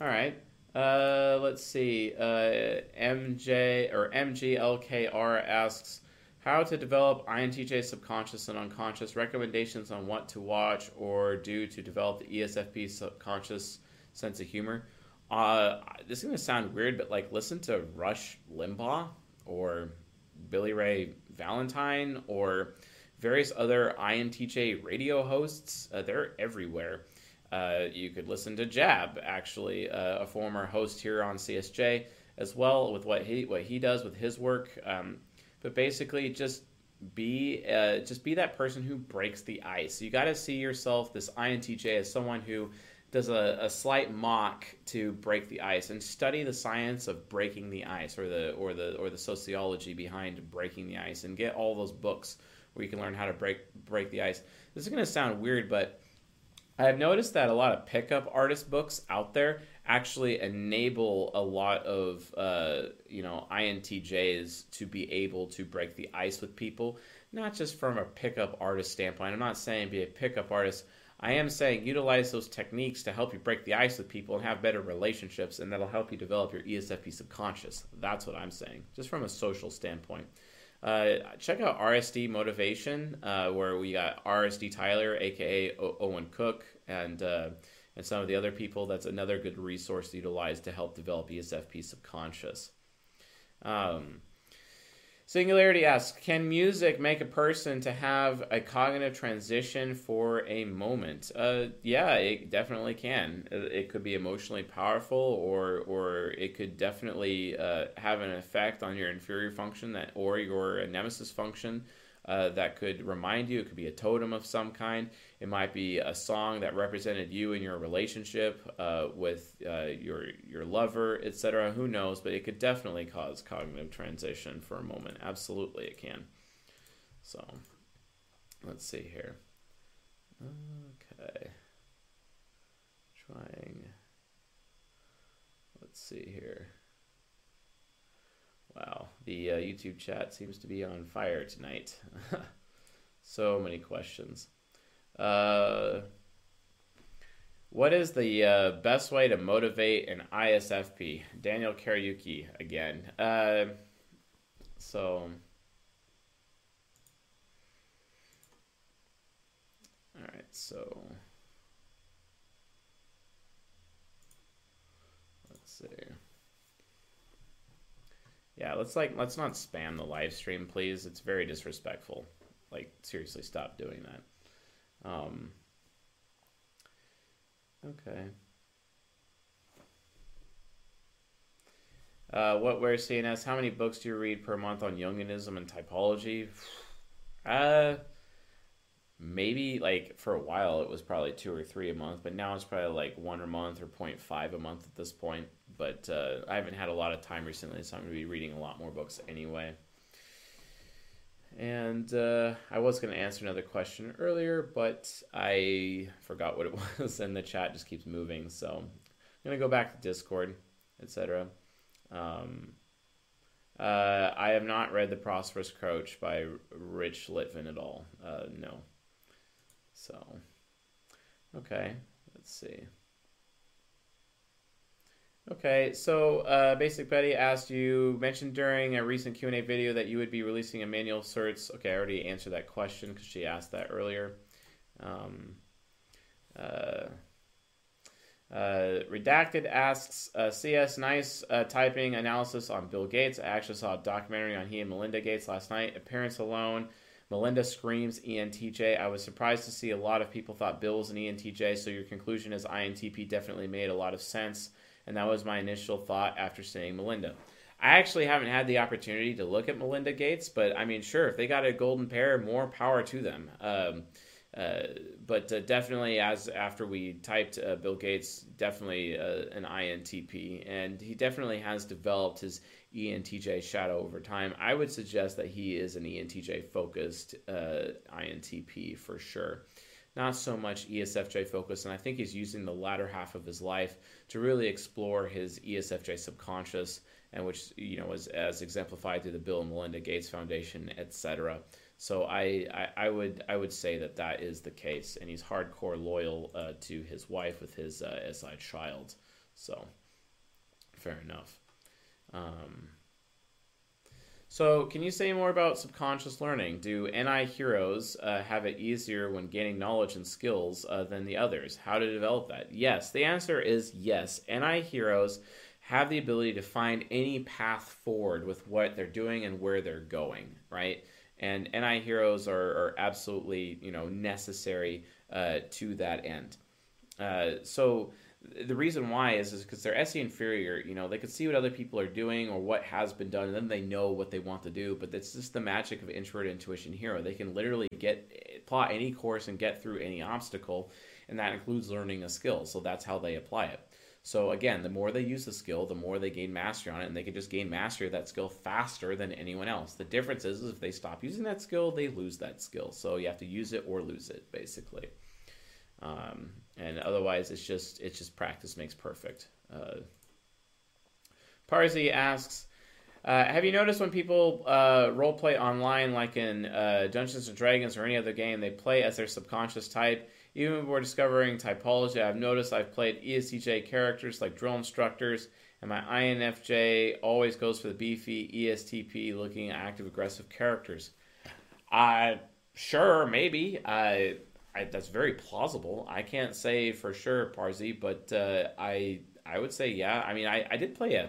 all right. Uh, let's see. Uh, MJ or MGLKR asks how to develop INTJ subconscious and unconscious recommendations on what to watch or do to develop the ESFP subconscious sense of humor. Uh, this is going to sound weird, but like listen to Rush Limbaugh or Billy Ray Valentine or various other INTJ radio hosts. Uh, they're everywhere. Uh, you could listen to Jab, actually, uh, a former host here on CSJ, as well with what he what he does with his work. Um, but basically, just be uh, just be that person who breaks the ice. You got to see yourself, this INTJ, as someone who does a, a slight mock to break the ice and study the science of breaking the ice or the or the or the sociology behind breaking the ice and get all those books where you can learn how to break break the ice. This is going to sound weird, but I've noticed that a lot of pickup artist books out there actually enable a lot of uh, you know INTJs to be able to break the ice with people, not just from a pickup artist standpoint. I'm not saying be a pickup artist I am saying utilize those techniques to help you break the ice with people and have better relationships, and that'll help you develop your ESFP subconscious. That's what I'm saying, just from a social standpoint. Uh, check out RSD Motivation, uh, where we got RSD Tyler, aka o- Owen Cook, and uh, and some of the other people. That's another good resource to utilize to help develop ESFP subconscious. Um, Singularity asks Can music make a person to have a cognitive transition for a moment? Uh, yeah, it definitely can. It could be emotionally powerful, or or it could definitely uh, have an effect on your inferior function that, or your nemesis function uh, that could remind you. It could be a totem of some kind. It might be a song that represented you in your relationship uh, with uh, your your lover, etc. Who knows? But it could definitely cause cognitive transition for a moment. Absolutely, it can. So, let's see here. Okay, trying. Let's see here. Wow, the uh, YouTube chat seems to be on fire tonight. so many questions. Uh, what is the uh, best way to motivate an ISFP? Daniel Kariuki again. Uh, so, all right, so let's see. Yeah, let's like let's not spam the live stream, please. It's very disrespectful. Like seriously, stop doing that. Um, okay. Uh, what we're seeing as how many books do you read per month on Jungianism and typology? Uh, maybe like for a while it was probably two or three a month, but now it's probably like one a month or 0.5 a month at this point but uh, I haven't had a lot of time recently, so I'm going to be reading a lot more books anyway. And uh, I was going to answer another question earlier, but I forgot what it was, and the chat just keeps moving. So I'm going to go back to Discord, etc. Um, uh, I have not read The Prosperous Coach by Rich Litvin at all. Uh, no. So, okay, let's see. Okay, so uh, Basic Betty asked you mentioned during a recent Q and A video that you would be releasing a manual certs. Okay, I already answered that question because she asked that earlier. Um, uh, uh, Redacted asks, uh, CS, nice uh, typing analysis on Bill Gates. I actually saw a documentary on he and Melinda Gates last night. Appearance alone, Melinda screams ENTJ. I was surprised to see a lot of people thought Bill was an ENTJ, so your conclusion as INTP definitely made a lot of sense and that was my initial thought after seeing Melinda. I actually haven't had the opportunity to look at Melinda Gates, but I mean, sure, if they got a golden pair, more power to them. Um, uh, but uh, definitely, as after we typed uh, Bill Gates, definitely uh, an INTP, and he definitely has developed his ENTJ shadow over time. I would suggest that he is an ENTJ focused uh, INTP for sure not so much ESFJ focus, and I think he's using the latter half of his life to really explore his ESFJ subconscious and which you know was as exemplified through the Bill and Melinda Gates Foundation, etc. So I, I, I, would I would say that that is the case, and he's hardcore loyal uh, to his wife with his uh, SI child. So fair enough. Um, so, can you say more about subconscious learning? Do NI heroes uh, have it easier when gaining knowledge and skills uh, than the others? How to develop that? Yes, the answer is yes. NI heroes have the ability to find any path forward with what they're doing and where they're going, right? And NI heroes are, are absolutely, you know, necessary uh, to that end. Uh, so the reason why is is because they're SE inferior. You know, they can see what other people are doing or what has been done, and then they know what they want to do. But it's just the magic of introvert intuition hero. They can literally get plot any course and get through any obstacle, and that includes learning a skill. So that's how they apply it. So again, the more they use the skill, the more they gain mastery on it, and they can just gain mastery of that skill faster than anyone else. The difference is, is if they stop using that skill, they lose that skill. So you have to use it or lose it, basically. Um, and otherwise, it's just it's just practice makes perfect. Uh, Parsi asks, uh, have you noticed when people uh, role play online, like in uh, Dungeons and Dragons or any other game, they play as their subconscious type? Even before discovering typology, I've noticed I've played ESTJ characters like drill instructors, and my INFJ always goes for the beefy ESTP looking active aggressive characters. Uh, sure, maybe. I I, that's very plausible. I can't say for sure, Parsi, but uh, I I would say yeah. I mean, I, I did play a,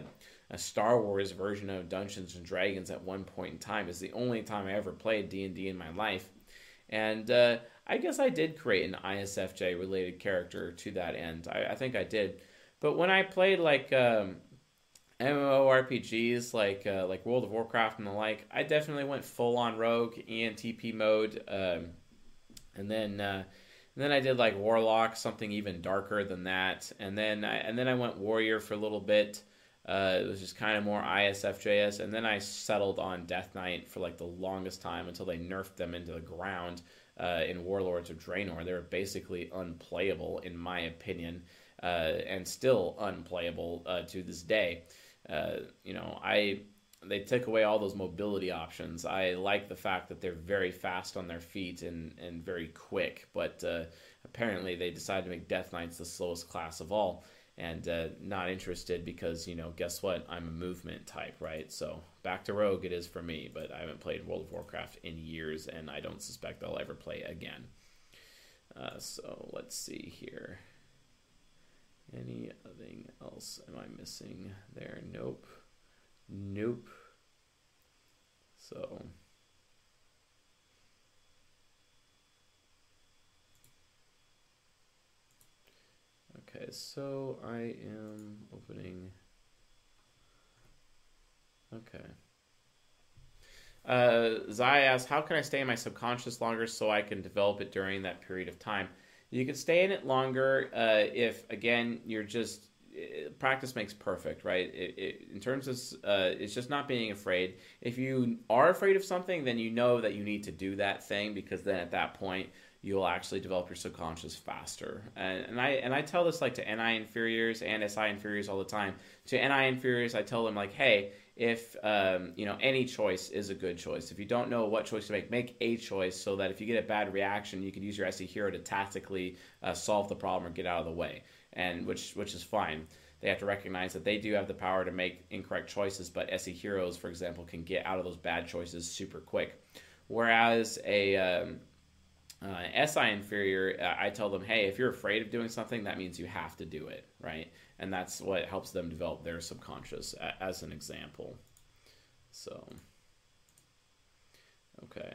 a Star Wars version of Dungeons and Dragons at one point in time. It's the only time I ever played D and D in my life, and uh, I guess I did create an ISFJ related character to that end. I, I think I did, but when I played like um, MMORPGs like uh, like World of Warcraft and the like, I definitely went full on rogue ENTP mode. Um, and then uh, and then I did like warlock, something even darker than that, and then I, and then I went warrior for a little bit. Uh, it was just kind of more ISFJS, and then I settled on Death Knight for like the longest time until they nerfed them into the ground uh, in Warlords of Draenor. They were basically unplayable, in my opinion, uh, and still unplayable uh, to this day. Uh, you know, I they took away all those mobility options. I like the fact that they're very fast on their feet and, and very quick, but uh, apparently they decided to make Death Knights the slowest class of all and uh, not interested because, you know, guess what? I'm a movement type, right? So back to Rogue it is for me, but I haven't played World of Warcraft in years and I don't suspect I'll ever play again. Uh, so let's see here. Anything else am I missing there? Nope. Nope. So. Okay, so I am opening. Okay. Uh, Zai asks, how can I stay in my subconscious longer so I can develop it during that period of time? You can stay in it longer uh, if, again, you're just practice makes perfect, right? It, in terms of, uh, it's just not being afraid. If you are afraid of something, then you know that you need to do that thing because then at that point you'll actually develop your subconscious faster. And, and I and I tell this like to NI inferiors and SI inferiors all the time. To NI inferiors, I tell them like, hey, if um, you know any choice is a good choice. If you don't know what choice to make, make a choice so that if you get a bad reaction, you can use your SE hero to tactically uh, solve the problem or get out of the way and which which is fine. They have to recognize that they do have the power to make incorrect choices, but SE heroes, for example, can get out of those bad choices super quick. Whereas a um, uh, SI inferior, uh, I tell them, hey, if you're afraid of doing something, that means you have to do it, right? And that's what helps them develop their subconscious, as an example. So, okay.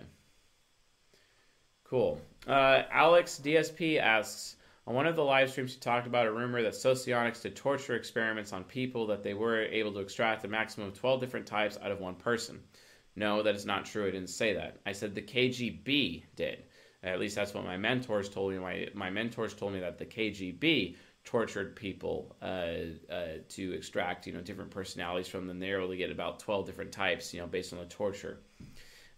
Cool. Uh, Alex DSP asks, on one of the live streams, he talked about a rumor that Socionics did torture experiments on people that they were able to extract a maximum of 12 different types out of one person. No, that is not true. I didn't say that. I said the KGB did. At least that's what my mentors told me. My, my mentors told me that the KGB tortured people uh, uh, to extract, you know, different personalities from them. They were able to get about 12 different types, you know, based on the torture.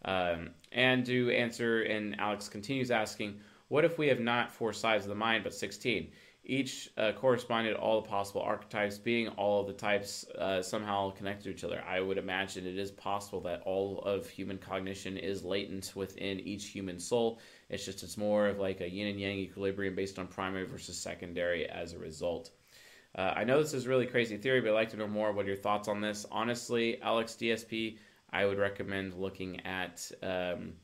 Um, and to answer, and Alex continues asking, what if we have not four sides of the mind but 16? each uh, corresponding to all the possible archetypes, being all of the types uh, somehow connected to each other. I would imagine it is possible that all of human cognition is latent within each human soul. It's just it's more of like a yin and yang equilibrium based on primary versus secondary as a result. Uh, I know this is really crazy theory, but I'd like to know more. What are your thoughts on this? Honestly, Alex DSP, I would recommend looking at. Um,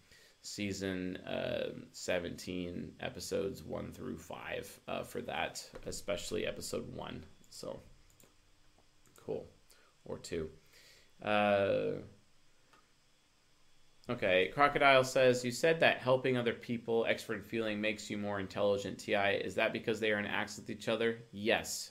season uh, 17, episodes 1 through 5 uh, for that, especially episode 1. So, cool. Or 2. Uh, okay, Crocodile says, You said that helping other people, expert feeling, makes you more intelligent, TI. Is that because they are in acts with each other? Yes.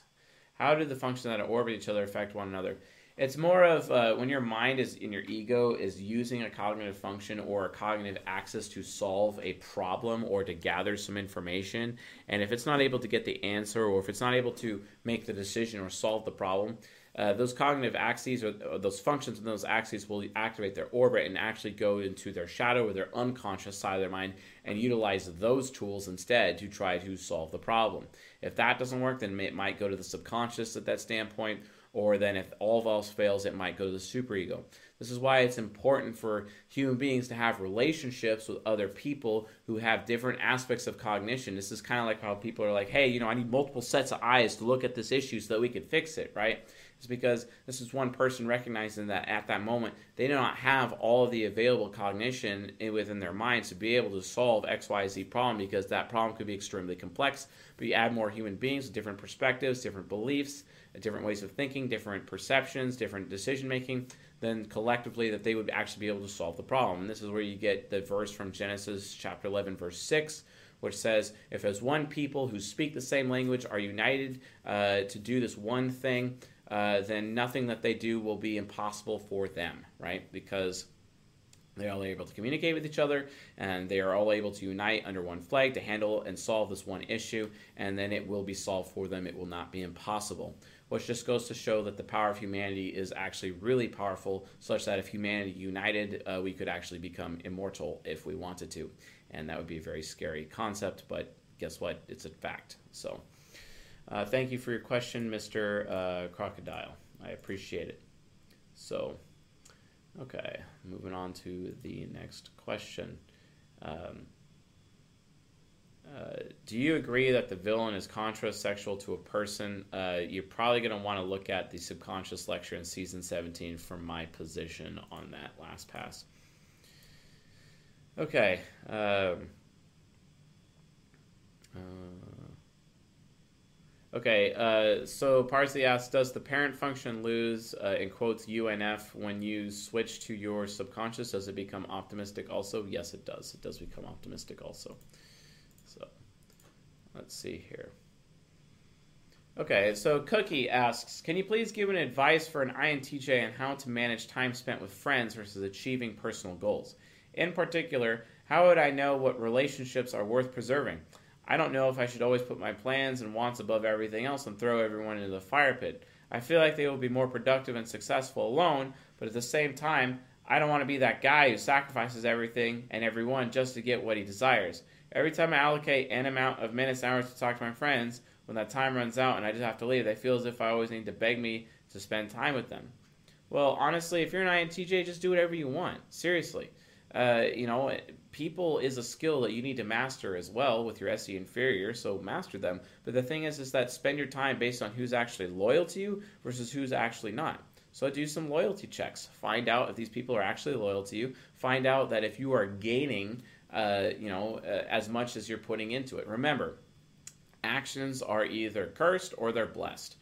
How do the functions that orbit each other affect one another? It's more of uh, when your mind is in your ego is using a cognitive function or a cognitive axis to solve a problem or to gather some information. And if it's not able to get the answer or if it's not able to make the decision or solve the problem, uh, those cognitive axes or, or, those functions in those axes will activate their orbit and actually go into their shadow or their unconscious side of their mind and utilize those tools instead to try to solve the problem. If that doesn't work, then it might go to the subconscious at that standpoint or then if all else fails, it might go to the superego. This is why it's important for human beings to have relationships with other people who have different aspects of cognition. This is kind of like how people are like, hey, you know, I need multiple sets of eyes to look at this issue so that we can fix it, right? It's because this is one person recognizing that at that moment they do not have all of the available cognition within their minds to be able to solve XYZ problem because that problem could be extremely complex. But you add more human beings different perspectives, different beliefs, different ways of thinking, different perceptions, different decision making, then collectively that they would actually be able to solve the problem. And this is where you get the verse from Genesis chapter 11, verse 6, which says, If as one people who speak the same language are united uh, to do this one thing, uh, then nothing that they do will be impossible for them, right? Because they are all able to communicate with each other, and they are all able to unite under one flag to handle and solve this one issue, and then it will be solved for them. It will not be impossible which just goes to show that the power of humanity is actually really powerful, such that if humanity united, uh, we could actually become immortal if we wanted to. And that would be a very scary concept, but guess what? It's a fact. So, uh, thank you for your question, Mr. Uh, Crocodile. I appreciate it. So, okay, moving on to the next question. Um, uh, do you agree that the villain is contrasexual to a person? Uh, you're probably going to want to look at the subconscious lecture in season 17 from my position on that last pass. Okay. Um, uh, okay. Uh, so Parsley asks, does the parent function lose, uh, in quotes, UNF when you switch to your subconscious? Does it become optimistic also? Yes, it does. It does become optimistic also. Let's see here. Okay, so Cookie asks, can you please give an advice for an INTJ on how to manage time spent with friends versus achieving personal goals? In particular, how would I know what relationships are worth preserving? I don't know if I should always put my plans and wants above everything else and throw everyone into the fire pit. I feel like they will be more productive and successful alone, but at the same time, I don't want to be that guy who sacrifices everything and everyone just to get what he desires. Every time I allocate an amount of minutes, hours to talk to my friends, when that time runs out and I just have to leave, they feel as if I always need to beg me to spend time with them. Well, honestly, if you're an INTJ, just do whatever you want. Seriously. Uh, you know, people is a skill that you need to master as well with your SE inferior, so master them. But the thing is, is that spend your time based on who's actually loyal to you versus who's actually not. So do some loyalty checks. Find out if these people are actually loyal to you. Find out that if you are gaining uh, you know, uh, as much as you're putting into it. Remember, actions are either cursed or they're blessed.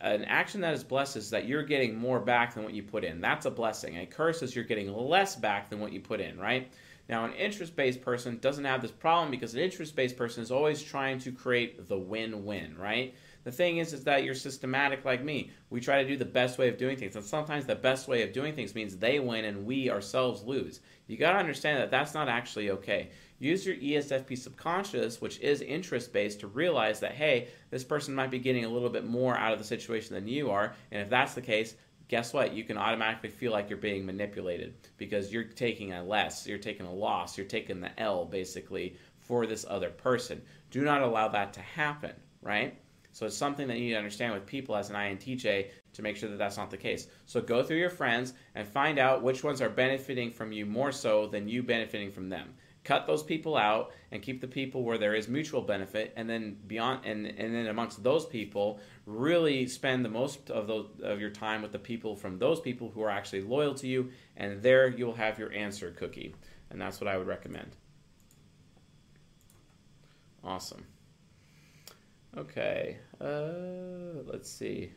An action that is blessed is that you're getting more back than what you put in. That's a blessing. A curse is you're getting less back than what you put in, right? Now, an interest based person doesn't have this problem because an interest based person is always trying to create the win win, right? The thing is, is that you're systematic like me. We try to do the best way of doing things, and sometimes the best way of doing things means they win and we ourselves lose. You got to understand that that's not actually okay. Use your ESFP subconscious, which is interest based, to realize that hey, this person might be getting a little bit more out of the situation than you are, and if that's the case, guess what? You can automatically feel like you're being manipulated because you're taking a less, you're taking a loss, you're taking the L basically for this other person. Do not allow that to happen, right? So it's something that you need to understand with people as an INTJ to make sure that that's not the case. So go through your friends and find out which ones are benefiting from you more so than you benefiting from them. Cut those people out and keep the people where there is mutual benefit, and then beyond, and, and then amongst those people, really spend the most of those of your time with the people from those people who are actually loyal to you, and there you'll have your answer cookie, and that's what I would recommend. Awesome. Okay, uh, let's see.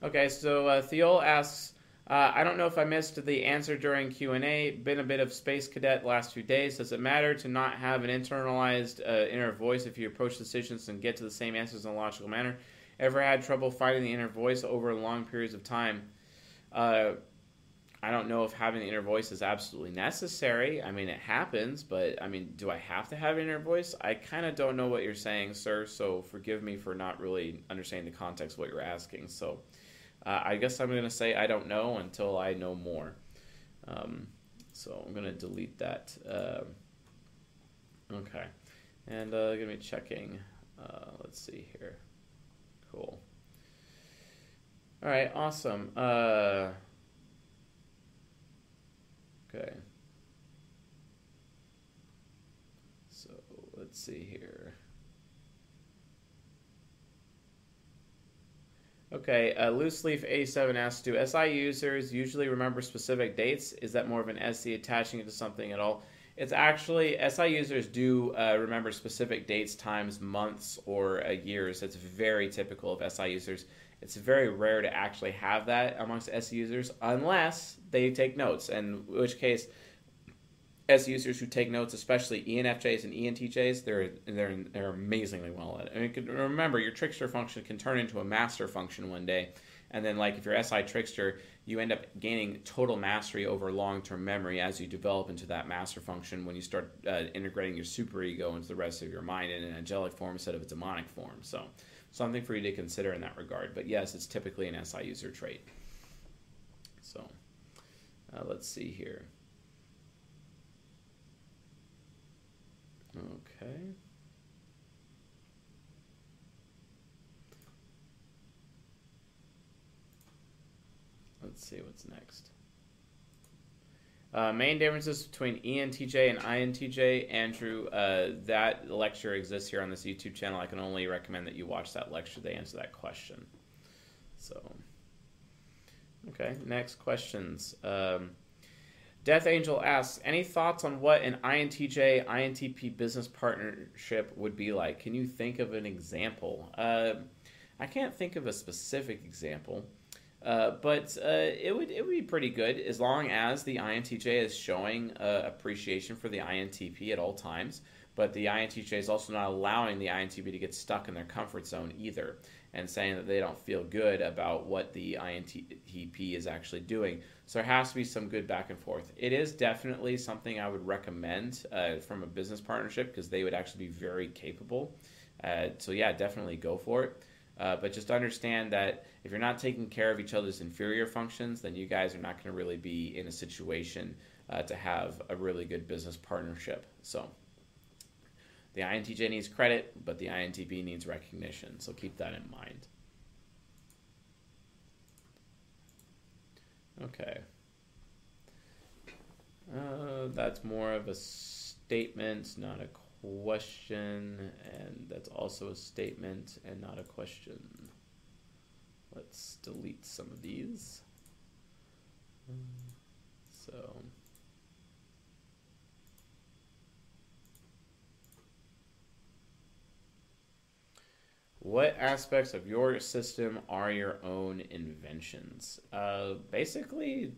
Okay, so uh, Theol asks, uh, I don't know if I missed the answer during Q&A. Been a bit of space cadet last few days. Does it matter to not have an internalized uh, inner voice if you approach decisions and get to the same answers in a logical manner? Ever had trouble finding the inner voice over long periods of time? Uh, I don't know if having the inner voice is absolutely necessary. I mean, it happens, but I mean, do I have to have an inner voice? I kind of don't know what you're saying, sir. So forgive me for not really understanding the context of what you're asking. So. Uh, I guess I'm going to say I don't know until I know more. Um, so I'm going to delete that. Uh, okay. And uh, going to be checking. Uh, let's see here. Cool. All right, awesome. Okay. So let's see here. Okay, uh, Loose Leaf 87 asks, do SI users usually remember specific dates? Is that more of an SE attaching it to something at all? It's actually, SI users do uh, remember specific dates, times, months, or uh, years. It's very typical of SI users. It's very rare to actually have that amongst S users unless they take notes, in which case S users who take notes, especially ENFJs and ENTJs, they're they're they're amazingly well at it. I mean, remember your trickster function can turn into a master function one day, and then like if you're SI trickster, you end up gaining total mastery over long-term memory as you develop into that master function when you start uh, integrating your superego into the rest of your mind in an angelic form instead of a demonic form. So something for you to consider in that regard. But yes, it's typically an SI user trait. So uh, let's see here. Okay. Let's see what's next. Uh, main differences between ENTJ and INTJ. Andrew, uh, that lecture exists here on this YouTube channel. I can only recommend that you watch that lecture to answer that question. So, okay, next questions. Um, Death Angel asks, any thoughts on what an INTJ INTP business partnership would be like? Can you think of an example? Uh, I can't think of a specific example, uh, but uh, it would it would be pretty good as long as the INTJ is showing uh, appreciation for the INTP at all times. But the INTJ is also not allowing the INTP to get stuck in their comfort zone either and saying that they don't feel good about what the INTP is actually doing. So there has to be some good back and forth. It is definitely something I would recommend uh, from a business partnership because they would actually be very capable. Uh, so yeah, definitely go for it. But just understand that if you're not taking care of each other's inferior functions, then you guys are not going to really be in a situation uh, to have a really good business partnership. So. The INTJ needs credit, but the INTP needs recognition. So keep that in mind. Okay. Uh, that's more of a statement, not a question. And that's also a statement and not a question. Let's delete some of these. So. What aspects of your system are your own inventions? Uh, basically,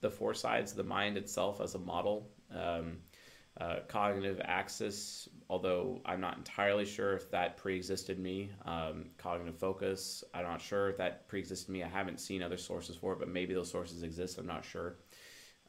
the four sides the mind itself as a model. Um, uh, cognitive axis, although I'm not entirely sure if that pre-existed me. Um, cognitive focus, I'm not sure if that pre-existed me. I haven't seen other sources for it, but maybe those sources exist. I'm not sure.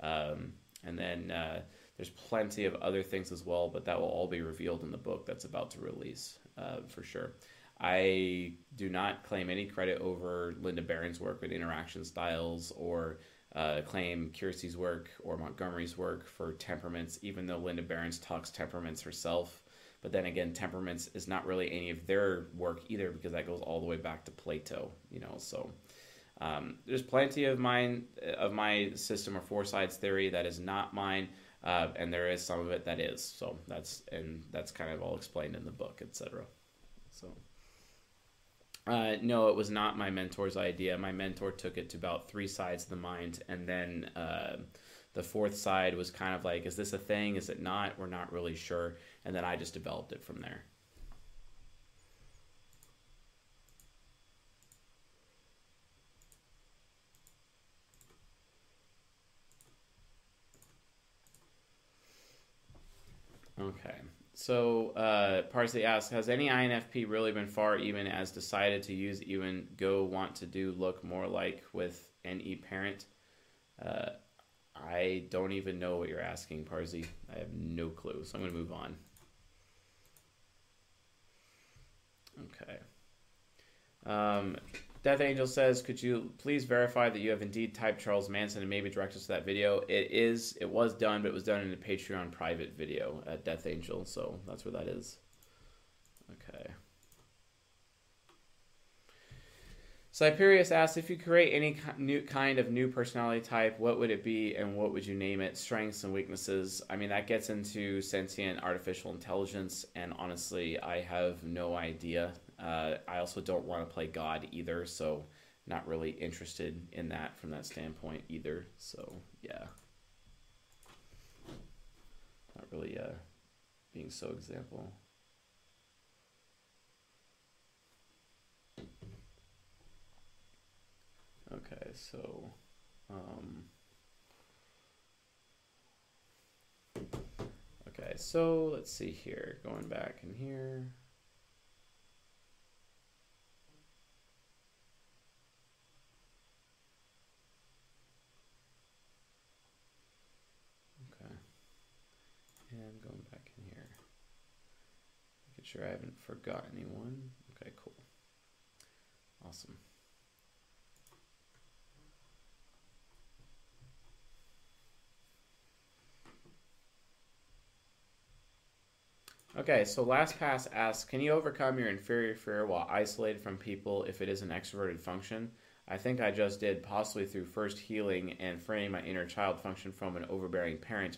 Um, and then uh, there's plenty of other things as well, but that will all be revealed in the book that's about to release uh, for sure. I do not claim any credit over Linda Berens' work with interaction styles or uh, claim Keirsey's work or Montgomery's work for temperaments, even though Linda Berens talks temperaments herself. But then again, temperaments is not really any of their work either because that goes all the way back to Plato. You know, so um, there's plenty of mine of my system or four sides theory that is not mine, uh, and there is some of it that is. So that's and that's kind of all explained in the book, etc. So. Uh, no, it was not my mentor's idea. My mentor took it to about three sides of the mind, and then uh, the fourth side was kind of like, is this a thing? Is it not? We're not really sure. And then I just developed it from there. Okay. So uh, Parsley asks, has any INFP really been far even as decided to use even go want to do look more like with an e parent? Uh, I don't even know what you're asking, Parsley. I have no clue, so I'm going to move on. Okay. Um, Death Angel says, "Could you please verify that you have indeed typed Charles Manson and maybe direct us to that video?" It is. It was done, but it was done in a Patreon private video at Death Angel, so that's where that is. Okay. Cyperius asks if you create any new kind of new personality type, what would it be and what would you name it? Strengths and weaknesses. I mean, that gets into sentient artificial intelligence, and honestly, I have no idea. Uh, I also don't want to play God either, so not really interested in that from that standpoint either. So yeah, not really uh, being so example. Okay, so um, okay, so let's see here. Going back in here. And going back in here. Making sure I haven't forgot anyone. Okay, cool. Awesome. Okay, so LastPass asks, can you overcome your inferior fear while isolated from people if it is an extroverted function? I think I just did, possibly through first healing and freeing my inner child function from an overbearing parent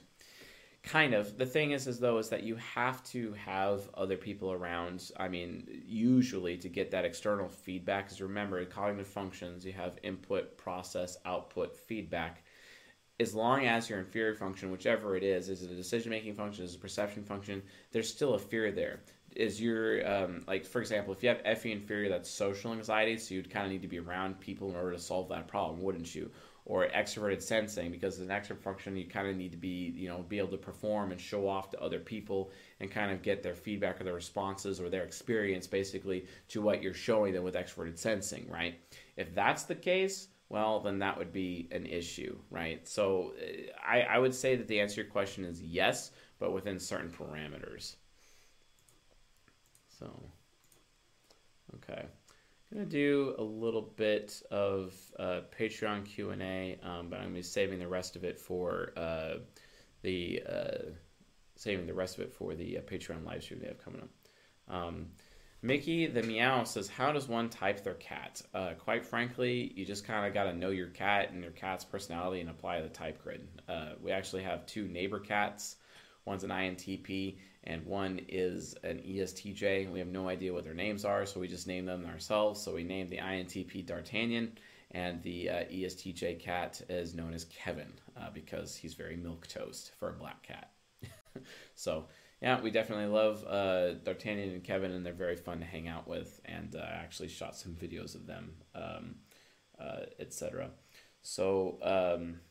kind of the thing is as though is that you have to have other people around i mean usually to get that external feedback because remember cognitive functions you have input process output feedback. As long as your inferior function whichever it is is it a decision making function is a perception function there's still a fear there. Is your um, like for example if you have FE inferior that's social anxiety so you'd kind of need to be around people in order to solve that problem wouldn't you or extroverted sensing because as an extrovert function you kind of need to be you know be able to perform and show off to other people and kind of get their feedback or their responses or their experience basically to what you're showing them with extroverted sensing right? If that's the case well then that would be an issue right? So uh, I, I would say that the answer to your question is yes but within certain parameters. So okay I'm gonna do a little bit of uh, Patreon Q and A, um, but I'm gonna be saving the rest of it for uh, the uh, saving the rest of it for the uh, Patreon live stream they have coming up. Um, Mickey the Meow says, "How does one type their cat?" Uh, quite frankly, you just kind of got to know your cat and your cat's personality and apply the type grid. Uh, we actually have two neighbor cats. One's an INTP, and one is an ESTJ. We have no idea what their names are, so we just name them ourselves. So we named the INTP D'Artagnan, and the uh, ESTJ cat is known as Kevin uh, because he's very milk toast for a black cat. so yeah, we definitely love uh, D'Artagnan and Kevin, and they're very fun to hang out with. And uh, I actually shot some videos of them, um, uh, etc. So um,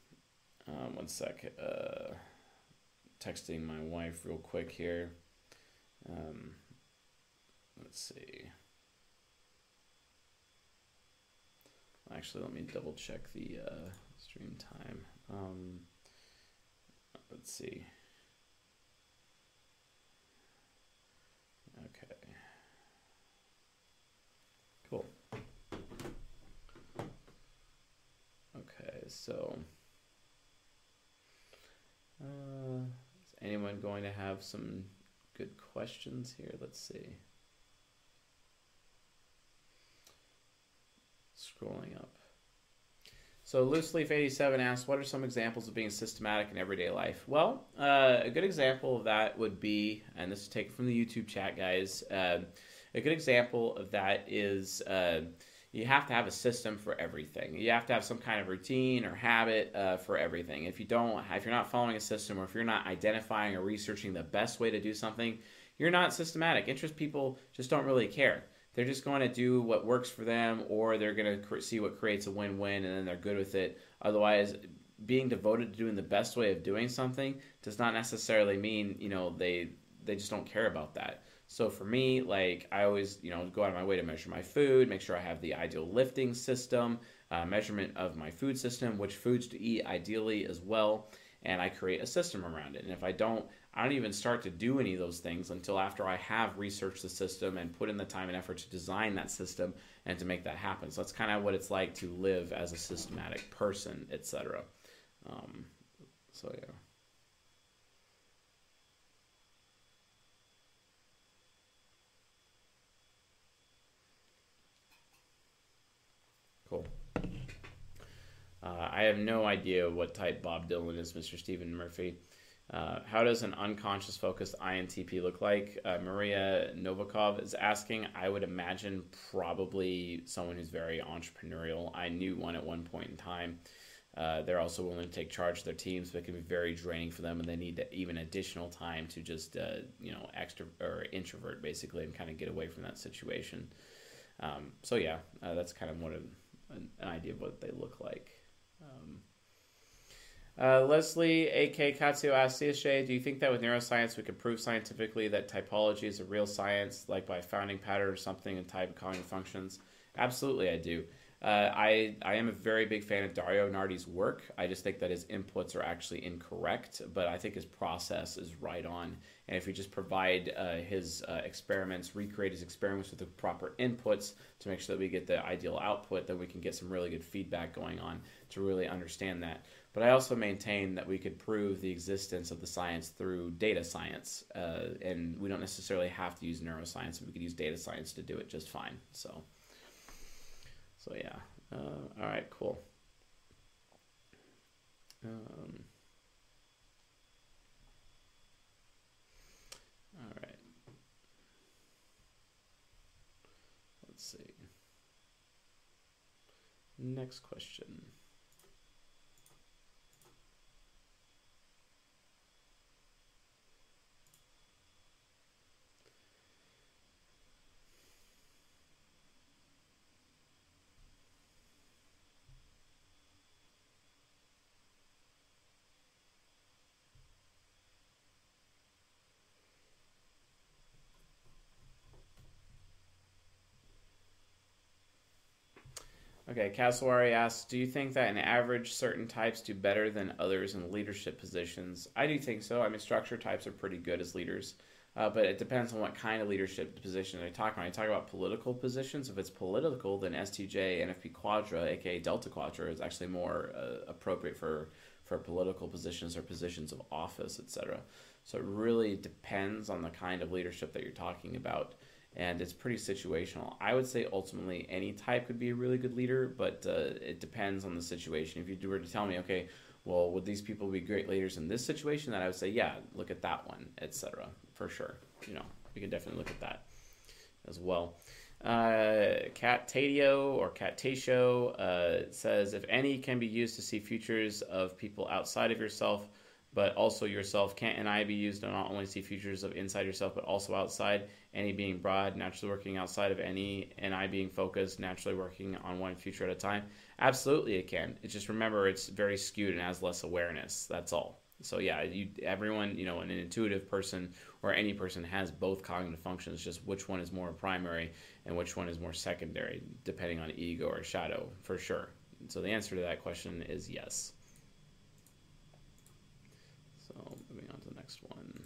um, one sec. Texting my wife real quick here. Um, let's see. Actually, let me double check the uh, stream time. Um, let's see. Okay. Cool. Okay, so. Uh, anyone going to have some good questions here. Let's see. Scrolling up. So Loose Leaf 87 asks, what are some examples of being systematic in everyday life? Well, uh, a good example of that would be, and this is taken from the YouTube chat, guys. Uh, a good example of that is uh, you have to have a system for everything. You have to have some kind of routine or habit uh, for everything. If you don't, if you're not following a system, or if you're not identifying or researching the best way to do something, you're not systematic. Interest people just don't really care they're just going to do what works for them or they're going to see what creates a win-win and then they're good with it otherwise being devoted to doing the best way of doing something does not necessarily mean you know they they just don't care about that so for me like i always you know go out of my way to measure my food make sure i have the ideal lifting system uh, measurement of my food system which foods to eat ideally as well and i create a system around it and if i don't I don't even start to do any of those things until after I have researched the system and put in the time and effort to design that system and to make that happen. So that's kind of what it's like to live as a systematic person, etc. Um, so yeah. Cool. Uh, I have no idea what type Bob Dylan is, Mr. Stephen Murphy. Uh, how does an unconscious focused INTP look like? Uh, Maria Novikov is asking. I would imagine probably someone who's very entrepreneurial. I knew one at one point in time. Uh, they're also willing to take charge of their teams, but it can be very draining for them, and they need even additional time to just uh, you know extra or introvert basically and kind of get away from that situation. Um, so yeah, uh, that's kind of what a, an idea of what they look like. Uh, Leslie A.K. Katsuo asks CSJ, do you think that with neuroscience we could prove scientifically that typology is a real science, like by founding pattern or something in type cognitive functions? Absolutely, I do. Uh, I I am a very big fan of Dario Nardi's work. I just think that his inputs are actually incorrect, but I think his process is right on. And if we just provide uh, his uh, experiments, recreate his experiments with the proper inputs to make sure that we get the ideal output, then we can get some really good feedback going on to really understand that. But I also maintain that we could prove the existence of the science through data science, uh, and we don't necessarily have to use neuroscience. We could use data science to do it just fine. So, so yeah. Uh, all right, cool. Um, all right. Let's see. Next question. Okay, Caswari asks, do you think that in average certain types do better than others in leadership positions? I do think so. I mean, structure types are pretty good as leaders, uh, but it depends on what kind of leadership position I talk about. I talk about political positions. If it's political, then STJ, NFP Quadra, aka Delta Quadra, is actually more uh, appropriate for for political positions or positions of office, etc. So it really depends on the kind of leadership that you're talking about and it's pretty situational. I would say ultimately any type could be a really good leader, but uh, it depends on the situation. If you were to tell me, okay, well, would these people be great leaders in this situation? Then I would say, yeah, look at that one, etc. For sure, you know, we can definitely look at that as well. Uh, Cat Tadio or Cat Tatio uh, says, if NE can be used to see futures of people outside of yourself, but also yourself. Can't NI be used to not only see futures of inside yourself, but also outside? NE being broad, naturally working outside of any, NI being focused, naturally working on one future at a time? Absolutely, it can. It's just remember, it's very skewed and has less awareness. That's all. So yeah, you everyone, you know, an intuitive person or any person has both cognitive functions, just which one is more primary and which one is more secondary, depending on ego or shadow, for sure. So the answer to that question is yes. moving on to the next one.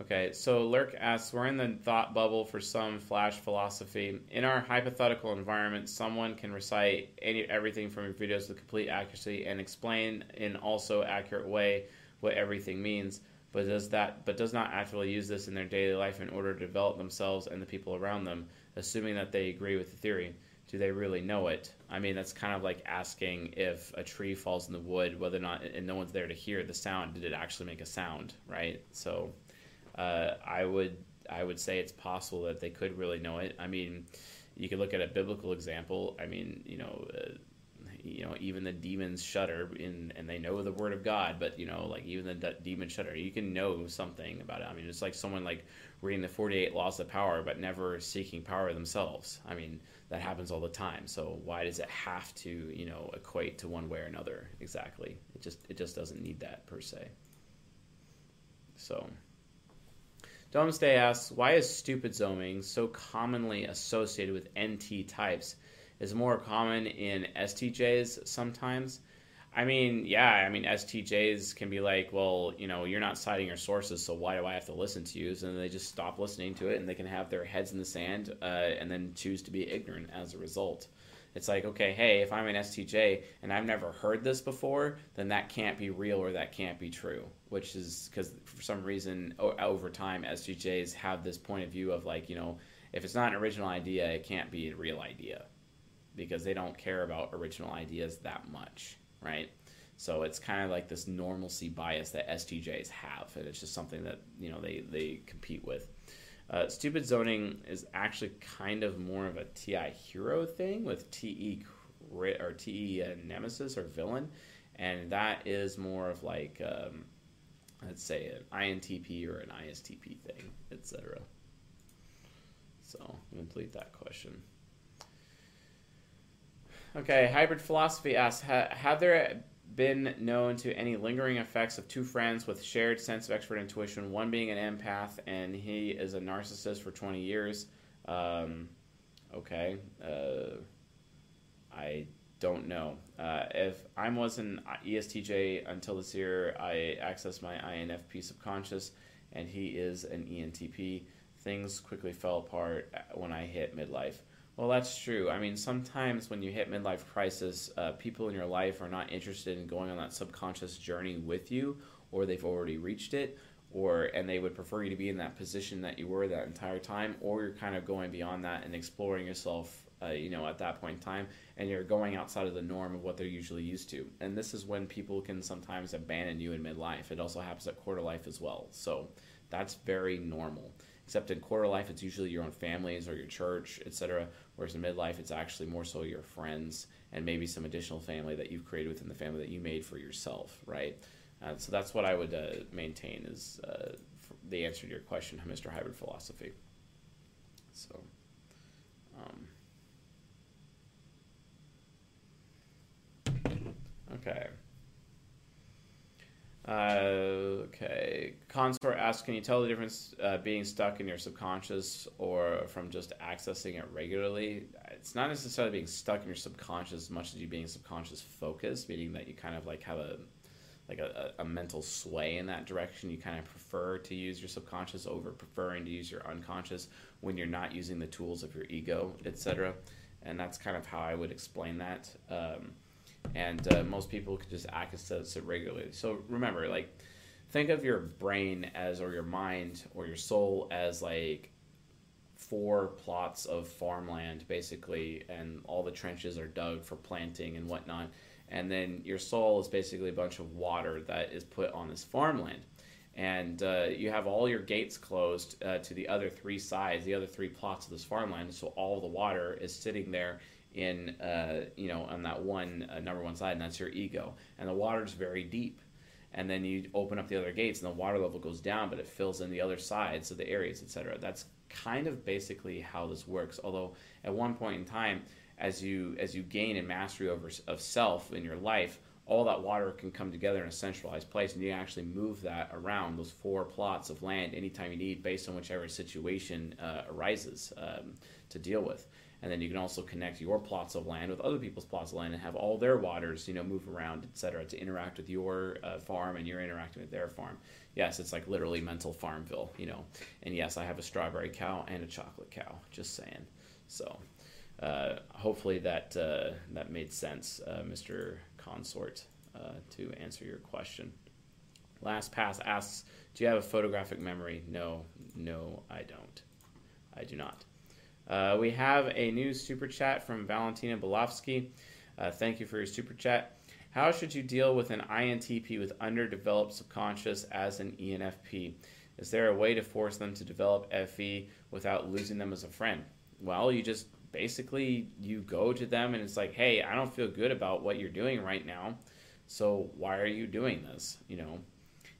Okay, so Lurk asks, we're in the thought bubble for some flash philosophy. In our hypothetical environment, someone can recite any everything from your videos with complete accuracy and explain in also accurate way what everything means, but does that but does not actually use this in their daily life in order to develop themselves and the people around them, assuming that they agree with the theory. Do they really know it? I mean, that's kind of like asking if a tree falls in the wood, whether or not, and no one's there to hear the sound, did it actually make a sound, right? So uh, I would I would say it's possible that they could really know it. I mean, you could look at a biblical example. I mean, you know, uh, you know, even the demons shudder in, and they know the word of God. But you know, like even the d- demons shudder, you can know something about it. I mean, it's like someone like reading the forty-eight laws of power, but never seeking power themselves. I mean, that happens all the time. So why does it have to, you know, equate to one way or another? Exactly. It just it just doesn't need that per se. So. Domesday asks, why is stupid zooming so commonly associated with NT types? Is more common in STJs sometimes? I mean, yeah, I mean, STJs can be like, well, you know, you're not citing your sources, so why do I have to listen to you? And they just stop listening to it and they can have their heads in the sand uh, and then choose to be ignorant as a result. It's like, okay, hey, if I'm an STJ and I've never heard this before, then that can't be real or that can't be true. Which is because for some reason over time, STJs have this point of view of like, you know, if it's not an original idea, it can't be a real idea because they don't care about original ideas that much, right? So it's kind of like this normalcy bias that STJs have, and it's just something that you know they they compete with. Uh, stupid zoning is actually kind of more of a TI hero thing with TE or TE uh, nemesis or villain, and that is more of like um, let's say an INTP or an ISTP thing, etc. So complete that question. Okay, hybrid philosophy asks: Have there been known to any lingering effects of two friends with shared sense of expert intuition, one being an empath and he is a narcissist for 20 years. Um, okay. Uh, I don't know. Uh, if I was an ESTJ until this year, I accessed my INFP subconscious, and he is an ENTP. Things quickly fell apart when I hit midlife. Well, that's true. I mean, sometimes when you hit midlife crisis, uh, people in your life are not interested in going on that subconscious journey with you, or they've already reached it, or and they would prefer you to be in that position that you were that entire time, or you're kind of going beyond that and exploring yourself. Uh, you know, at that point in time, and you're going outside of the norm of what they're usually used to. And this is when people can sometimes abandon you in midlife. It also happens at quarter life as well. So that's very normal except in quarter life it's usually your own families or your church etc whereas in midlife it's actually more so your friends and maybe some additional family that you've created within the family that you made for yourself right? Uh, so that's what i would uh, maintain is uh, the answer to your question mr hybrid philosophy. So um, okay uh, okay. Consort asks, can you tell the difference uh, being stuck in your subconscious or from just accessing it regularly? It's not necessarily being stuck in your subconscious as much as you being subconscious focused, meaning that you kind of like have a like a, a, mental sway in that direction. You kind of prefer to use your subconscious over preferring to use your unconscious when you're not using the tools of your ego, etc. And that's kind of how I would explain that. Um, and uh, most people could just access it regularly. So remember, like, think of your brain as, or your mind, or your soul as like four plots of farmland, basically, and all the trenches are dug for planting and whatnot. And then your soul is basically a bunch of water that is put on this farmland. And uh, you have all your gates closed uh, to the other three sides, the other three plots of this farmland. So all the water is sitting there in uh, you know on that one uh, number one side, and that's your ego. And the water's very deep. And then you open up the other gates, and the water level goes down, but it fills in the other sides of the areas, etc. That's kind of basically how this works. Although at one point in time, as you as you gain in mastery over of self in your life, all that water can come together in a centralized place, and you actually move that around those four plots of land anytime you need, based on whichever situation uh, arises um, to deal with. And then you can also connect your plots of land with other people's plots of land and have all their waters, you know, move around, etc., to interact with your uh, farm and you're interacting with their farm. Yes, it's like literally mental Farmville, you know. And yes, I have a strawberry cow and a chocolate cow. Just saying. So, uh, hopefully that uh, that made sense, uh, Mr. Consort, uh, to answer your question. Last pass asks, "Do you have a photographic memory?" No, no, I don't. I do not. Uh, we have a new super chat from Valentina Belovsky. Uh, thank you for your super chat. How should you deal with an INTP with underdeveloped subconscious as an ENFP? Is there a way to force them to develop FE without losing them as a friend? Well, you just basically you go to them and it's like, "Hey, I don't feel good about what you're doing right now. So why are you doing this?" You know,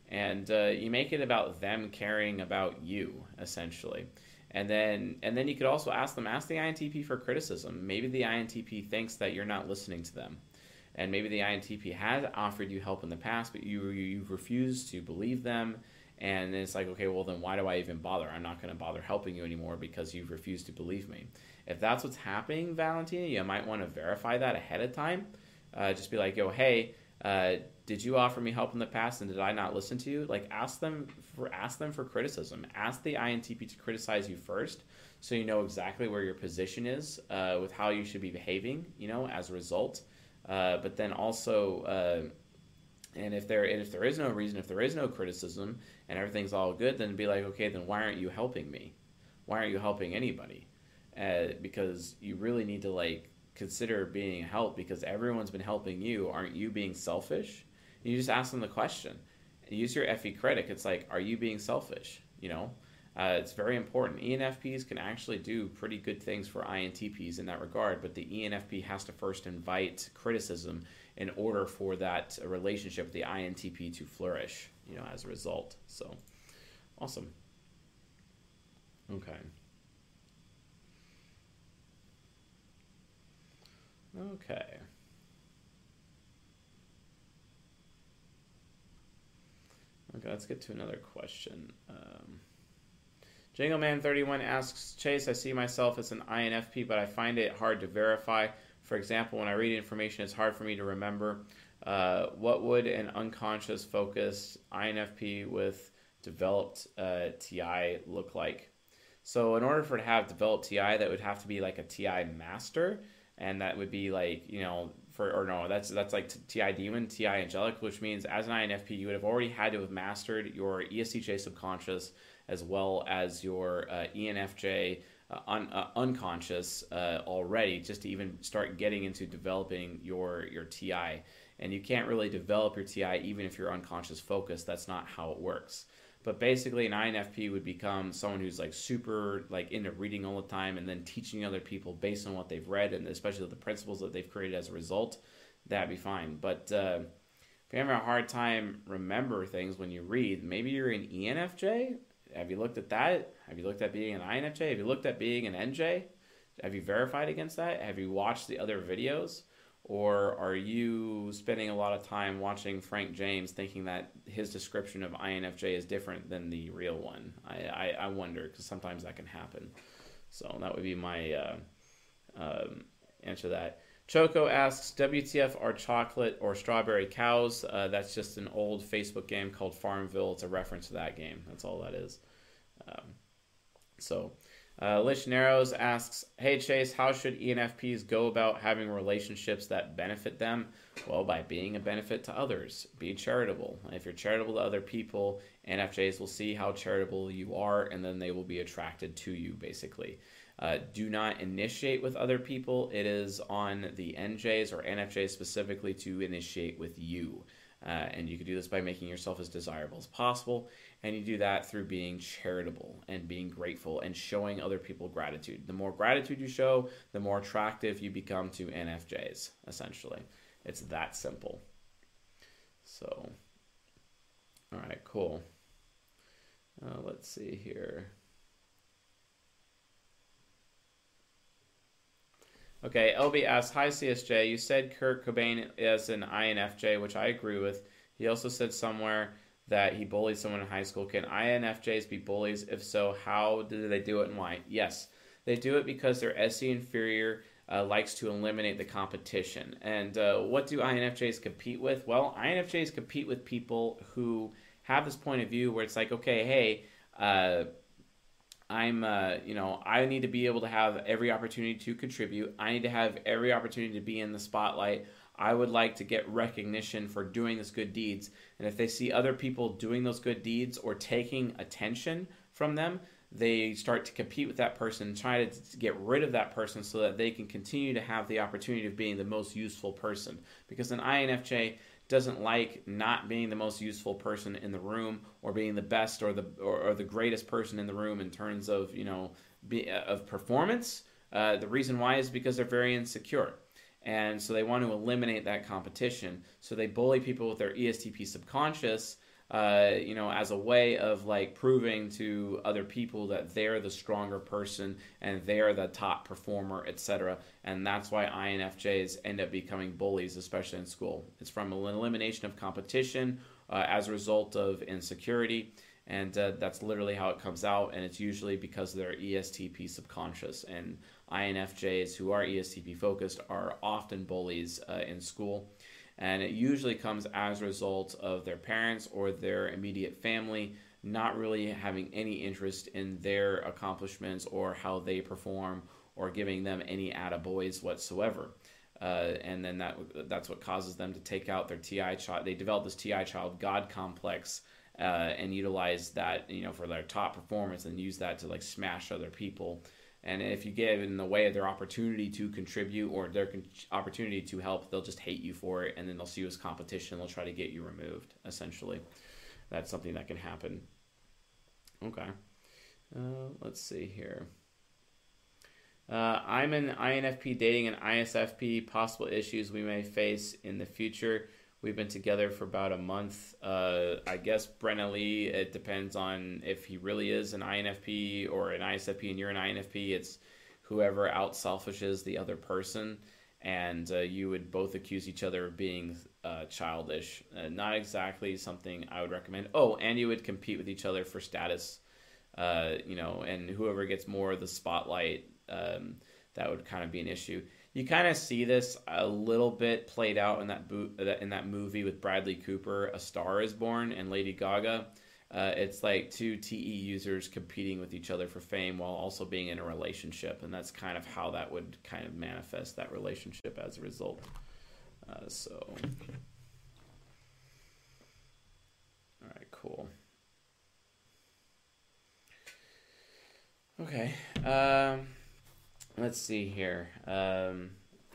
and uh, you make it about them caring about you essentially and then and then you could also ask them ask the intp for criticism. Maybe the intp thinks that you're not listening to them. And maybe the intp has offered you help in the past but you you've refused to believe them. And it's like okay well then why do i even bother? I'm not going to bother helping you anymore because you've refused to believe me. If that's what's happening valentina you might want to verify that ahead of time. Uh, just be like yo hey uh, did you offer me help in the past and did I not listen to you? Like ask them for ask them for criticism. Ask the INTP to criticize you first, so you know exactly where your position is uh, with how you should be behaving. You know, as a result. Uh, but then also, uh, and if there and if there is no reason, if there is no criticism, and everything's all good, then be like, okay, then why aren't you helping me? Why aren't you helping anybody? Uh, because you really need to like consider being help because everyone's been helping you. Aren't you being selfish? You just ask them the question. Use your FE critic. It's like, are you being selfish? You know, uh, it's very important. ENFPs can actually do pretty good things for INTPs in that regard, but the ENFP has to first invite criticism in order for that relationship with the INTP to flourish, you know, as a result. So, awesome. Okay. Okay. Okay, let's get to another question. Um, Jingleman31 asks Chase, I see myself as an INFP, but I find it hard to verify. For example, when I read information, it's hard for me to remember. Uh, what would an unconscious focused INFP with developed uh, TI look like? So, in order for it to have developed TI, that would have to be like a TI master, and that would be like, you know, for or no, that's that's like TI Demon, TI Angelic, which means as an INFP, you would have already had to have mastered your ESTJ subconscious as well as your uh, ENFJ uh, un, uh, unconscious uh, already, just to even start getting into developing your your TI. And you can't really develop your TI even if you're unconscious focused. That's not how it works. But basically, an INFP would become someone who's like super like into reading all the time and then teaching other people based on what they've read and especially the principles that they've created as a result. That'd be fine. But uh, if you're having a hard time remember things when you read, maybe you're an ENFJ. Have you looked at that? Have you looked at being an INFJ? Have you looked at being an NJ? Have you verified against that? Have you watched the other videos? Or are you spending a lot of time watching Frank James thinking that his description of INFJ is different than the real one? I, I, I wonder because sometimes that can happen. So that would be my uh, um, answer to that. Choco asks, WTF are chocolate or strawberry cows? Uh, that's just an old Facebook game called Farmville. It's a reference to that game. That's all that is. Um, so uh, Lich Narrows asks, Hey Chase, how should ENFPs go about having relationships that benefit them? Well, by being a benefit to others. Be charitable. If you're charitable to other people, NFJs will see how charitable you are and then they will be attracted to you, basically. Uh, do not initiate with other people. It is on the NJs or NFJs specifically to initiate with you. Uh, and you can do this by making yourself as desirable as possible. And you do that through being charitable and being grateful and showing other people gratitude. The more gratitude you show, the more attractive you become to NFJs, essentially. It's that simple. So, all right, cool. Uh, let's see here. Okay, LB asks, Hi CSJ, you said Kurt Cobain is an INFJ, which I agree with. He also said somewhere that he bullied someone in high school. Can INFJs be bullies? If so, how do they do it and why? Yes, they do it because their SE inferior uh, likes to eliminate the competition. And uh, what do INFJs compete with? Well, INFJs compete with people who have this point of view where it's like, okay, hey, uh, I'm, uh, you know, I need to be able to have every opportunity to contribute. I need to have every opportunity to be in the spotlight. I would like to get recognition for doing this good deeds. And if they see other people doing those good deeds or taking attention from them, they start to compete with that person, try to get rid of that person so that they can continue to have the opportunity of being the most useful person. Because an INFJ doesn't like not being the most useful person in the room or being the best or the or, or the greatest person in the room in terms of you know be, uh, of performance. Uh, the reason why is because they're very insecure. And so they want to eliminate that competition. So they bully people with their ESTP subconscious uh, you know, as a way of like proving to other people that they're the stronger person and they're the top performer, etc. And that's why INFJs end up becoming bullies, especially in school. It's from an elimination of competition uh, as a result of insecurity. And uh, that's literally how it comes out. And it's usually because of their ESTP subconscious. And INFJs who are ESTP focused are often bullies uh, in school and it usually comes as a result of their parents or their immediate family not really having any interest in their accomplishments or how they perform or giving them any attaboys whatsoever. Uh, and then that that's what causes them to take out their TI child. They develop this TI child God complex uh, and utilize that you know for their top performance and use that to like smash other people. And if you get in the way of their opportunity to contribute or their con- opportunity to help, they'll just hate you for it, and then they'll see you as competition. They'll try to get you removed. Essentially, that's something that can happen. Okay, uh, let's see here. Uh, I'm an INFP dating an ISFP. Possible issues we may face in the future. We've been together for about a month. Uh, I guess Brenna Lee, it depends on if he really is an INFP or an ISFP and you're an INFP. It's whoever out selfishes the other person. And uh, you would both accuse each other of being uh, childish. Uh, not exactly something I would recommend. Oh, and you would compete with each other for status. Uh, you know, and whoever gets more of the spotlight, um, that would kind of be an issue you kind of see this a little bit played out in that bo- in that movie with Bradley Cooper, A Star Is Born, and Lady Gaga. Uh, it's like two TE users competing with each other for fame while also being in a relationship, and that's kind of how that would kind of manifest that relationship as a result. Uh, so, all right, cool. Okay. Um, Let's see here. Um,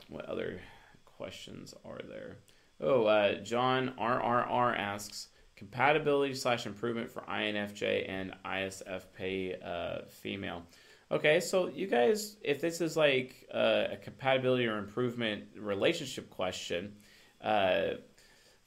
what other questions are there? Oh, uh, John RRR asks compatibility slash improvement for INFJ and ISFP uh, female. Okay, so you guys, if this is like uh, a compatibility or improvement relationship question, uh,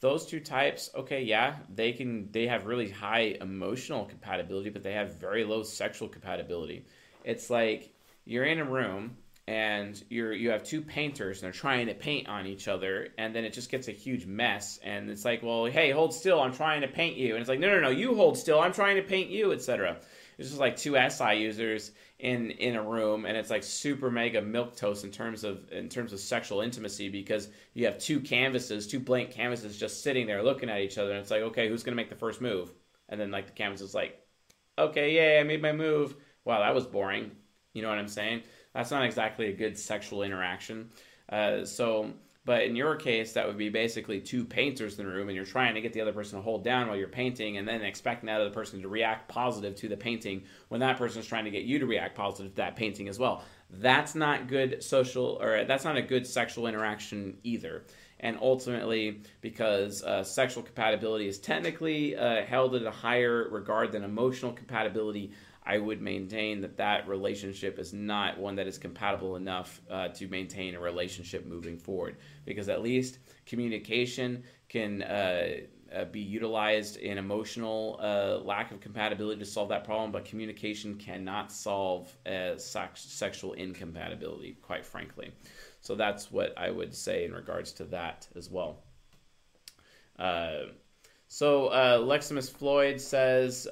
those two types, okay, yeah, they can they have really high emotional compatibility, but they have very low sexual compatibility. It's like you're in a room and you're you have two painters and they're trying to paint on each other and then it just gets a huge mess and it's like well hey hold still i'm trying to paint you. And it's like no no no you hold still i'm trying to paint you etc it's just like two si users in in a room and it's like super mega milk toast in terms of in terms of sexual intimacy because you have two canvases two blank canvases just sitting there looking at each other and it's like okay who's to make the first move? And then like the canvas is like okay yeah i made my move. Wow that was boring you know what I'm saying? That's not exactly a good sexual interaction. Uh, so, but in your case, that would be basically two painters in the room, and you're trying to get the other person to hold down while you're painting, and then expecting that other person to react positive to the painting when that person is trying to get you to react positive to that painting as well. That's not good social, or that's not a good sexual interaction either and ultimately because uh, sexual compatibility is technically uh, held in a higher regard than emotional compatibility I would maintain that that relationship is not one that is compatible enough uh, to maintain a relationship moving forward. Because at least communication can uh, uh, be utilized in emotional uh, lack of compatibility to solve that problem, but communication cannot solve sex- sexual incompatibility, quite frankly. So that's what I would say in regards to that as well. Uh, so uh, Leximus Floyd says,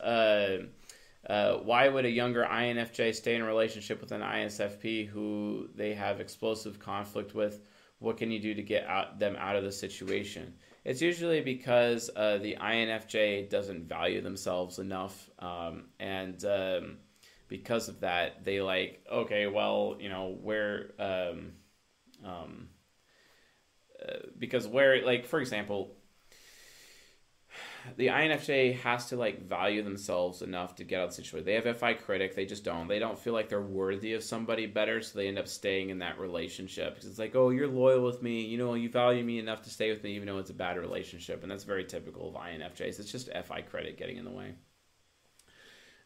uh, why would a younger INFJ stay in a relationship with an ISFP who they have explosive conflict with? What can you do to get out, them out of the situation? It's usually because uh, the INFJ doesn't value themselves enough, um, and um, because of that, they like okay, well, you know, where, um, um uh, because where, like, for example, the INFJ has to like value themselves enough to get out of the situation. They have FI critic, they just don't. They don't feel like they're worthy of somebody better, so they end up staying in that relationship because it's like, oh, you're loyal with me, you know, you value me enough to stay with me, even though it's a bad relationship, and that's very typical of INFJs. It's just FI critic getting in the way.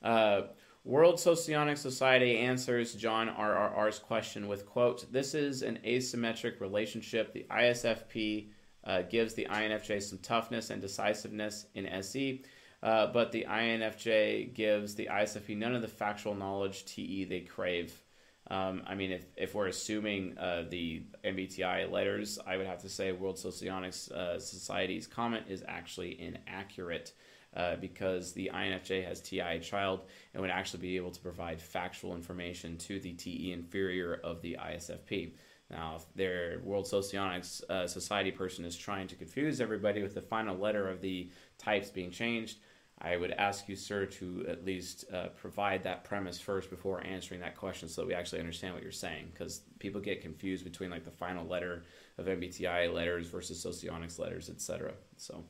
Uh, World Socionic Society answers John RRR's question with quote, "This is an asymmetric relationship. The ISFP." Uh, gives the INFJ some toughness and decisiveness in SE, uh, but the INFJ gives the ISFP none of the factual knowledge TE they crave. Um, I mean, if, if we're assuming uh, the MBTI letters, I would have to say World Socionics uh, Society's comment is actually inaccurate. Uh, because the INFJ has TI child and would actually be able to provide factual information to the TE inferior of the ISFP. Now, if their World Socionics uh, Society person is trying to confuse everybody with the final letter of the types being changed, I would ask you, sir, to at least uh, provide that premise first before answering that question so that we actually understand what you're saying. Because people get confused between like the final letter of MBTI letters versus Socionics letters, etc. So,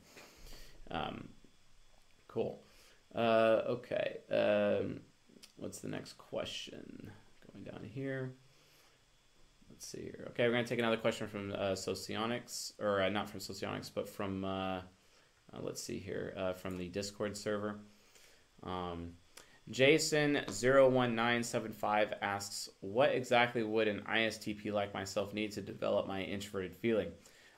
um, cool. Uh, okay. Um, what's the next question? Going down here let's see here. Okay, we're going to take another question from uh, Socionics, or uh, not from Socionics, but from, uh, uh let's see here, uh, from the Discord server. Um, Jason01975 asks, What exactly would an ISTP like myself need to develop my introverted feeling?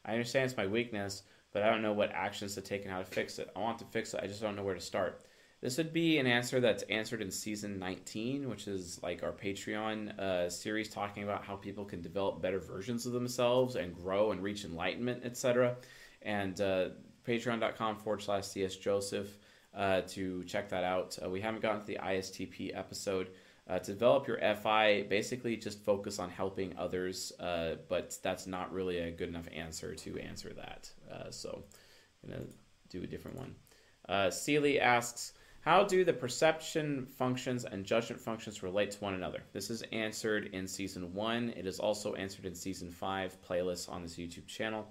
I understand it's my weakness, but I don't know what actions to take and how to fix it. I want to fix it, I just don't know where to start. This would be an answer that's answered in season 19, which is like our Patreon uh, series talking about how people can develop better versions of themselves and grow and reach enlightenment, etc. And uh, patreon.com forward slash CS Joseph uh, to check that out. Uh, we haven't gotten to the ISTP episode. Uh, to develop your FI, basically just focus on helping others, uh, but that's not really a good enough answer to answer that. so I'm going to do a different one. Seely asks, how do the perception functions and judgment functions relate to one another? This is answered in season one. It is also answered in season five playlists on this YouTube channel.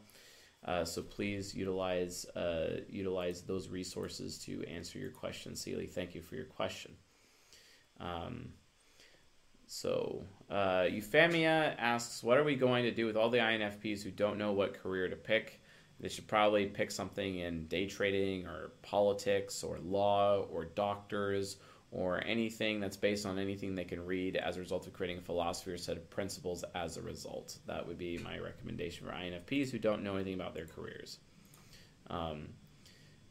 Uh, so please utilize uh, utilize those resources to answer your question, Seely. Thank you for your question. Um, so uh, Euphemia asks, what are we going to do with all the INFPs who don't know what career to pick? They should probably pick something in day trading or politics or law or doctors or anything that's based on anything they can read as a result of creating a philosophy or set of principles as a result. That would be my recommendation for INFPs who don't know anything about their careers. Um,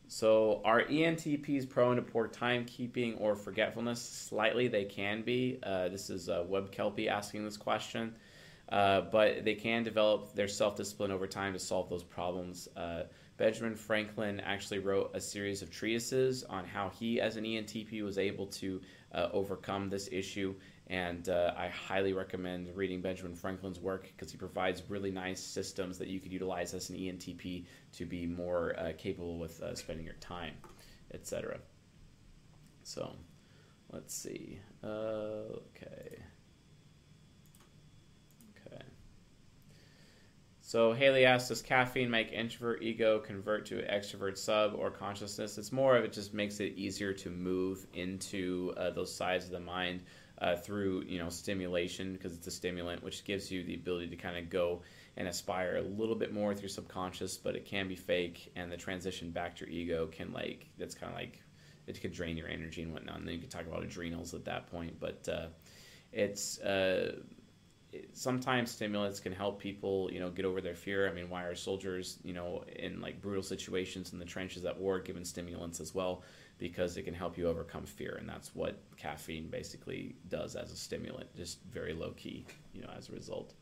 so, are ENTPs prone to poor timekeeping or forgetfulness? Slightly, they can be. Uh, this is uh, Web Kelpie asking this question. Uh, but they can develop their self discipline over time to solve those problems. Uh, Benjamin Franklin actually wrote a series of treatises on how he, as an ENTP, was able to uh, overcome this issue. And uh, I highly recommend reading Benjamin Franklin's work because he provides really nice systems that you could utilize as an ENTP to be more uh, capable with spending your time, etc. So, let's see. okay. So Haley asks, does caffeine make introvert ego convert to extrovert sub or consciousness? It's more of it just makes it easier to move into uh, those sides of the mind uh, through you know stimulation because it's a stimulant, which gives you the ability to kind of go and aspire a little bit more through subconscious, but it can be fake, and the transition back to your ego can like that's kind of like it could drain your energy and whatnot. And then you can talk about adrenals at that point, but uh, it's uh, sometimes stimulants can help people, you know, get over their fear. I mean, why are soldiers, you know, in like brutal situations in the trenches at war given stimulants as well? Because it can help you overcome fear, and that's what caffeine basically does as a stimulant, just very low key, you know, as a result.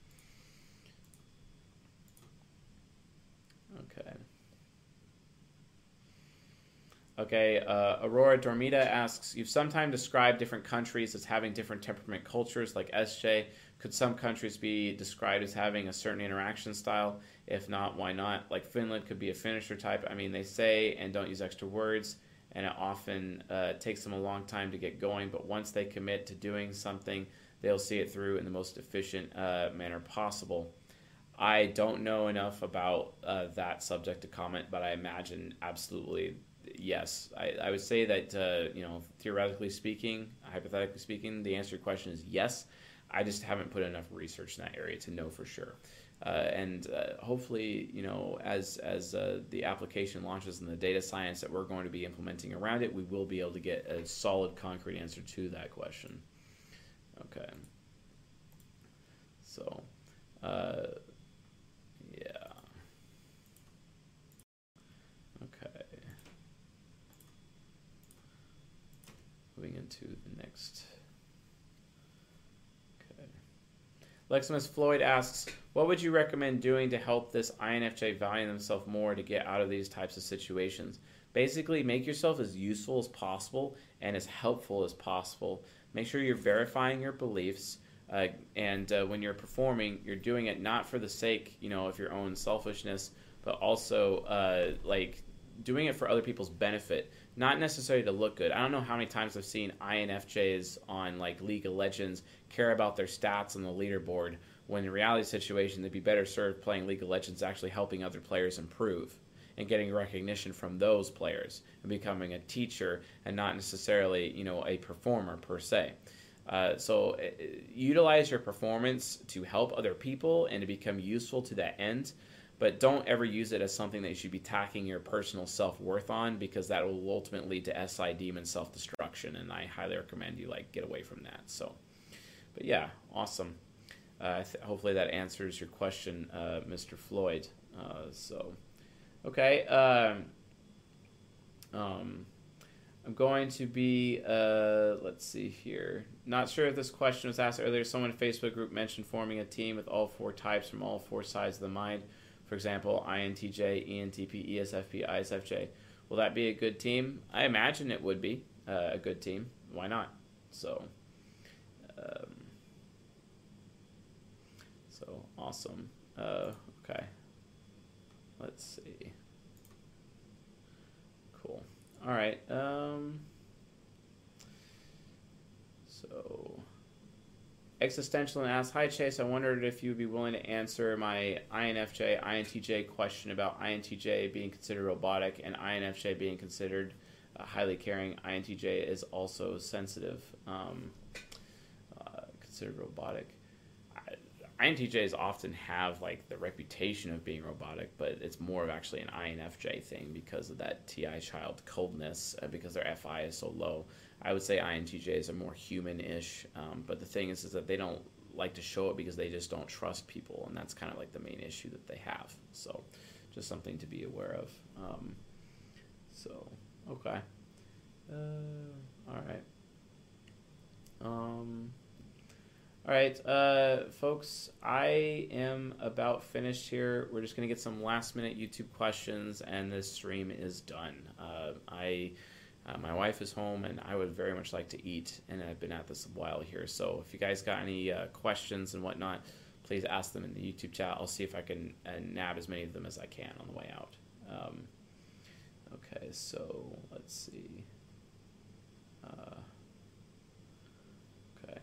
Okay. Okay, uh, Aurora Dormita asks, you've sometimes described different countries as having different temperament cultures, like SJ. Could some countries be described as having a certain interaction style? If not, why not? Like Finland could be a finisher type. I mean, they say and don't use extra words, and it often uh, takes them a long time to get going, but once they commit to doing something, they'll see it through in the most efficient uh, manner possible. I don't know enough about uh, that subject to comment, but I imagine absolutely yes, I, I would say that uh, you know theoretically speaking, hypothetically speaking, the answer to your question is yes. I just haven't put enough research in that area to know for sure. Uh, and uh, hopefully, you know, as as uh, the application launches and the data science that we're going to be implementing around it, we will be able to get a solid, concrete answer to that question. Okay. So, uh, yeah. Okay. moving into the next. Okay. Leximus Floyd asks, what would you recommend doing to help this INFJ value themselves more to get out of these types of situations? Basically, make yourself as useful as possible and as helpful as possible. Make sure you're verifying your beliefs. Uh, and uh, when you're performing, you're doing it not for the sake, you know, of your own selfishness, but also uh, like doing it for other people's benefit not necessarily to look good. I don't know how many times I've seen INFJs on like League of Legends care about their stats on the leaderboard when in reality situation they'd be better served playing League of Legends actually helping other players improve and getting recognition from those players and becoming a teacher and not necessarily, you know, a performer per se. Uh, so uh, utilize your performance to help other people and to become useful to that end but don't ever use it as something that you should be tacking your personal self worth on because that will ultimately lead to SI demon self destruction, and I highly recommend you like get away from that. So, but yeah, awesome. Uh, th- hopefully that answers your question, uh, Mr. Floyd. Uh, so, okay. Um, um, I'm going to be, uh, let's see here. Not sure if this question was asked earlier. Someone in Facebook group mentioned forming a team with all four types from all four sides of the mind. For example, INTJ, ENTP, ESFP, ISFJ. Will that be a good team? I imagine it would be uh, a good team. Why not? So, um, so awesome. Uh, okay. Let's see. Cool. All right. Um, so Existential and asks, Hi Chase, I wondered if you'd be willing to answer my INFJ, INTJ question about INTJ being considered robotic and INFJ being considered uh, highly caring. INTJ is also sensitive, um, uh, considered robotic. INTJs often have like the reputation of being robotic, but it's more of actually an INFJ thing because of that TI child coldness, uh, because their FI is so low. I would say INTJs are more human-ish, um, but the thing is, is that they don't like to show it because they just don't trust people, and that's kind of like the main issue that they have. So, just something to be aware of. Um, so, okay, uh, all right. Um, all right, uh, folks, I am about finished here. We're just going to get some last minute YouTube questions, and this stream is done. Uh, I uh, my wife is home, and I would very much like to eat, and I've been at this a while here. So if you guys got any uh, questions and whatnot, please ask them in the YouTube chat. I'll see if I can uh, nab as many of them as I can on the way out. Um, okay, so let's see. Uh, okay,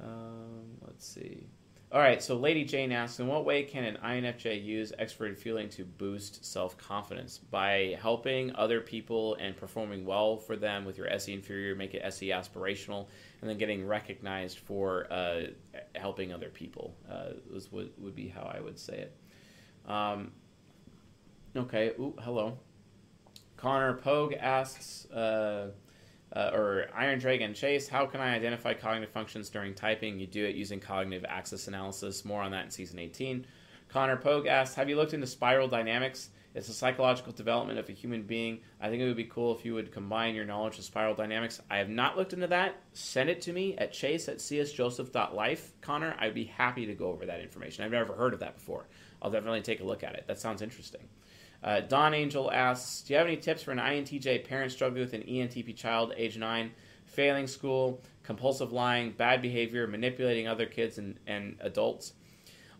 um, let's see. All right, so Lady Jane asks, in what way can an INFJ use extroverted feeling to boost self confidence? By helping other people and performing well for them with your SE inferior, make it SE aspirational, and then getting recognized for uh, helping other people uh, was, would, would be how I would say it. Um, okay, Ooh, hello. Connor Pogue asks, uh, uh, or Iron Dragon Chase, how can I identify cognitive functions during typing? You do it using cognitive axis analysis. More on that in season 18. Connor Pogue asks, Have you looked into spiral dynamics? It's a psychological development of a human being. I think it would be cool if you would combine your knowledge of spiral dynamics. I have not looked into that. Send it to me at chase at csjoseph.life. Connor, I'd be happy to go over that information. I've never heard of that before. I'll definitely take a look at it. That sounds interesting. Uh, Don Angel asks, "Do you have any tips for an INTJ parent struggling with an ENTP child, age nine, failing school, compulsive lying, bad behavior, manipulating other kids and, and adults?"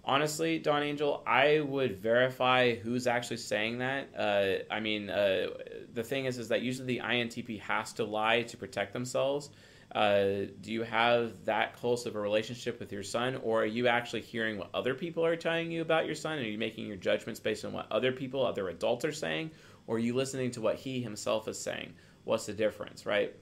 Honestly, Don Angel, I would verify who's actually saying that. Uh, I mean, uh, the thing is, is that usually the INTP has to lie to protect themselves. Uh, do you have that close of a relationship with your son, or are you actually hearing what other people are telling you about your son? Are you making your judgments based on what other people, other adults are saying, or are you listening to what he himself is saying? What's the difference, right?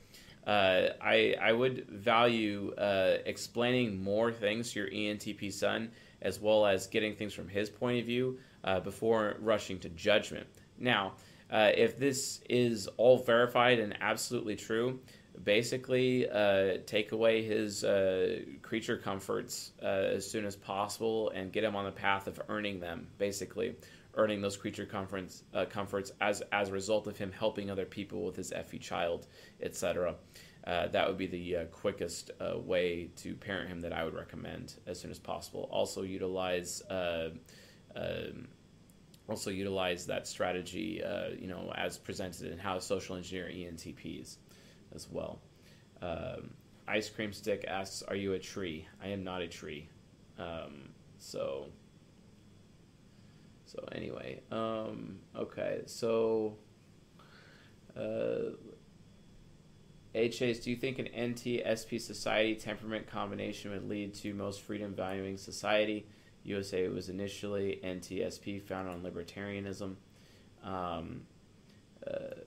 Uh, I I would value uh, explaining more things to your ENTP son, as well as getting things from his point of view uh, before rushing to judgment. Now, uh, if this is all verified and absolutely true, basically uh, take away his uh, creature comforts uh, as soon as possible and get him on the path of earning them basically. Earning those creature comforts, uh, comforts as, as a result of him helping other people with his FE child etc uh, that would be the uh, quickest way to parent him that I would recommend as soon as possible. Also utilize um, also utilize that strategy you know as presented in how social engineer ENTPs as well. Um, Ice Cream Stick asks, "Are you a tree?" I am not a tree. Um, so, so anyway, um, okay. So, uh, HAs, do you think an NT SP society temperament combination would lead to most freedom valuing society? USA was initially NTSP, founded on libertarianism. Um, uh,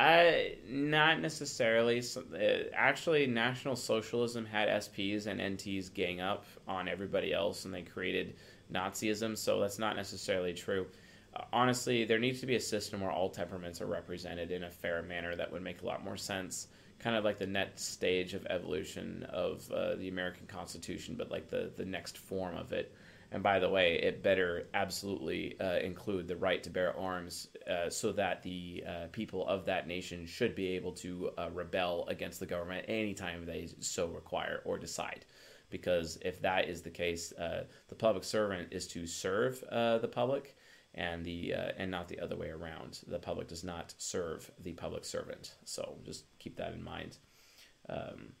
I not necessarily. Uh, actually, National Socialism had SPs and NTs gang up on everybody else, and they created Nazism. So that's not necessarily true. Uh, honestly, there needs to be a system where all temperaments are represented in a fair manner that would make a lot more sense. Kind of like the next stage of evolution of uh, the American Constitution, but like the the next form of it. And by the way, it better absolutely uh, include the right to bear arms uh, so that the uh, people of that nation should be able to uh, rebel against the government anytime they so require or decide. Because if that is the case, uh, the public servant is to serve uh, the public and the and not the other way around. The public does not serve the public servant. So just keep that in mind. Um,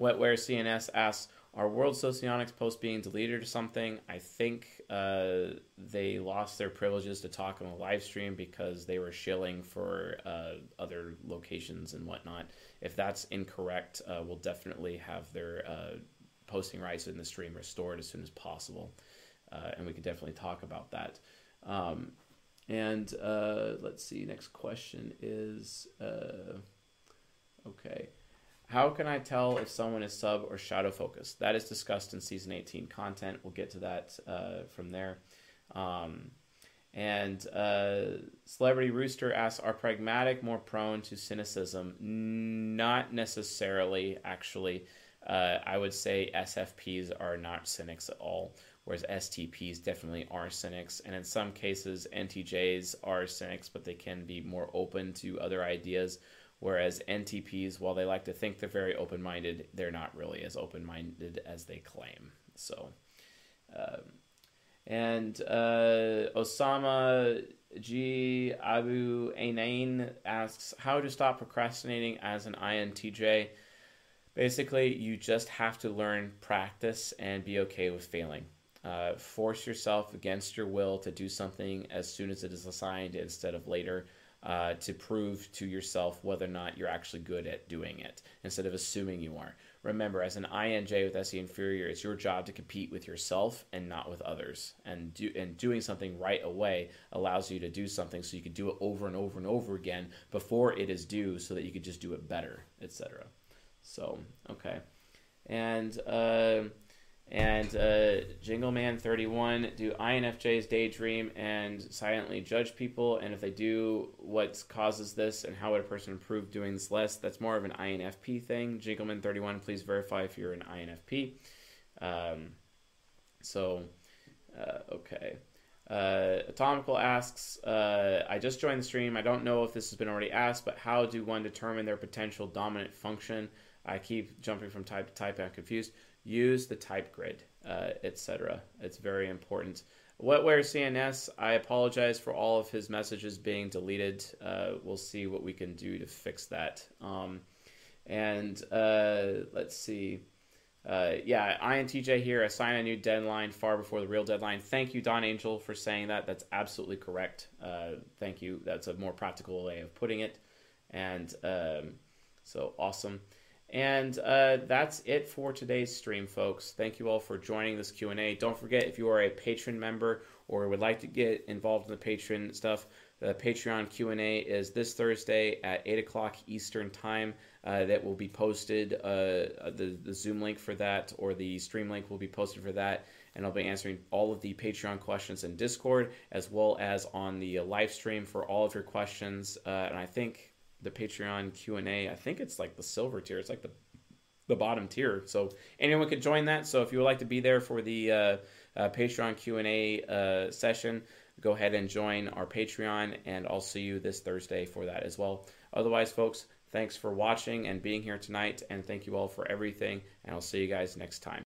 Wetware CNS asks, our World Socionics post being deleted or something, I think uh, they lost their privileges to talk on the live stream because they were shilling for uh, other locations and whatnot. If that's incorrect, uh, we'll definitely have their uh, posting rights in the stream restored as soon as possible. Uh, and we could definitely talk about that. Um, and uh, let's see, next question is okay. How can I tell if someone is sub or shadow focused? That is discussed in season 18 content. We'll get to that uh, from there. Um, and uh, Celebrity Rooster asks Are pragmatic more prone to cynicism? Not necessarily, actually. Uh, I would say SFPs are not cynics at all, whereas STPs definitely are cynics. And in some cases, NTJs are cynics, but they can be more open to other ideas Whereas NTPs, while they like to think they're very open minded, they're not really as open minded as they claim. So, um, and uh, Osama G. Abu Ainain asks how to stop procrastinating as an INTJ. Basically, you just have to learn, practice, and be okay with failing. Uh, force yourself against your will to do something as soon as it is assigned instead of later uh, to prove to yourself whether or not you're actually good at doing it instead of assuming you are. Remember, as an INJ with SE inferior, it's your job to compete with yourself and not with others. And do, and doing something right away allows you to do something so you can do it over and over and over again before it is due, so that you could just do it better, etc. So okay, and. Uh, And uh, Jingleman31, do INFJs daydream and silently judge people? And if they do, what causes this and how would a person improve doing this less? That's more of an INFP thing. Jingleman31, please verify if you're an INFP. Um, so, uh, okay. Uh, Atomical asks, uh, I just joined the stream. I don't know if this has been already asked, but how do one determine their potential dominant function? I keep jumping from type to type and I'm confused. Use the type grid, uh, etc. It's very important. Wetware CNS, I apologize for all of his messages being deleted. Uh, we'll see what we can do to fix that. Um, and uh, let's see. Uh, yeah, INTJ here, assign a new deadline far before the real deadline. Thank you, Don Angel, for saying that. That's absolutely correct. Uh, thank you. That's a more practical way of putting it. And um, so awesome. And uh, that's it for today's stream, folks. Thank you all for joining this Q&A. Don't forget, if you are a patron member or would like to get involved in the patron stuff, the Patreon Q&A is this Thursday at 8 o'clock Eastern Time. Uh, that will be posted. Uh, the, the Zoom link for that or the stream link will be posted for that. And I'll be answering all of the Patreon questions in Discord as well as on the live stream for all of your questions. Uh, and I think the Patreon Q and A. I think it's like the silver tier. It's like the the bottom tier. So anyone could join that. So if you would like to be there for the uh, uh, Patreon Q and A uh, session, go ahead and join our Patreon, and I'll see you this Thursday for that as well. Otherwise, folks, thanks for watching and being here tonight, and thank you all for everything. And I'll see you guys next time.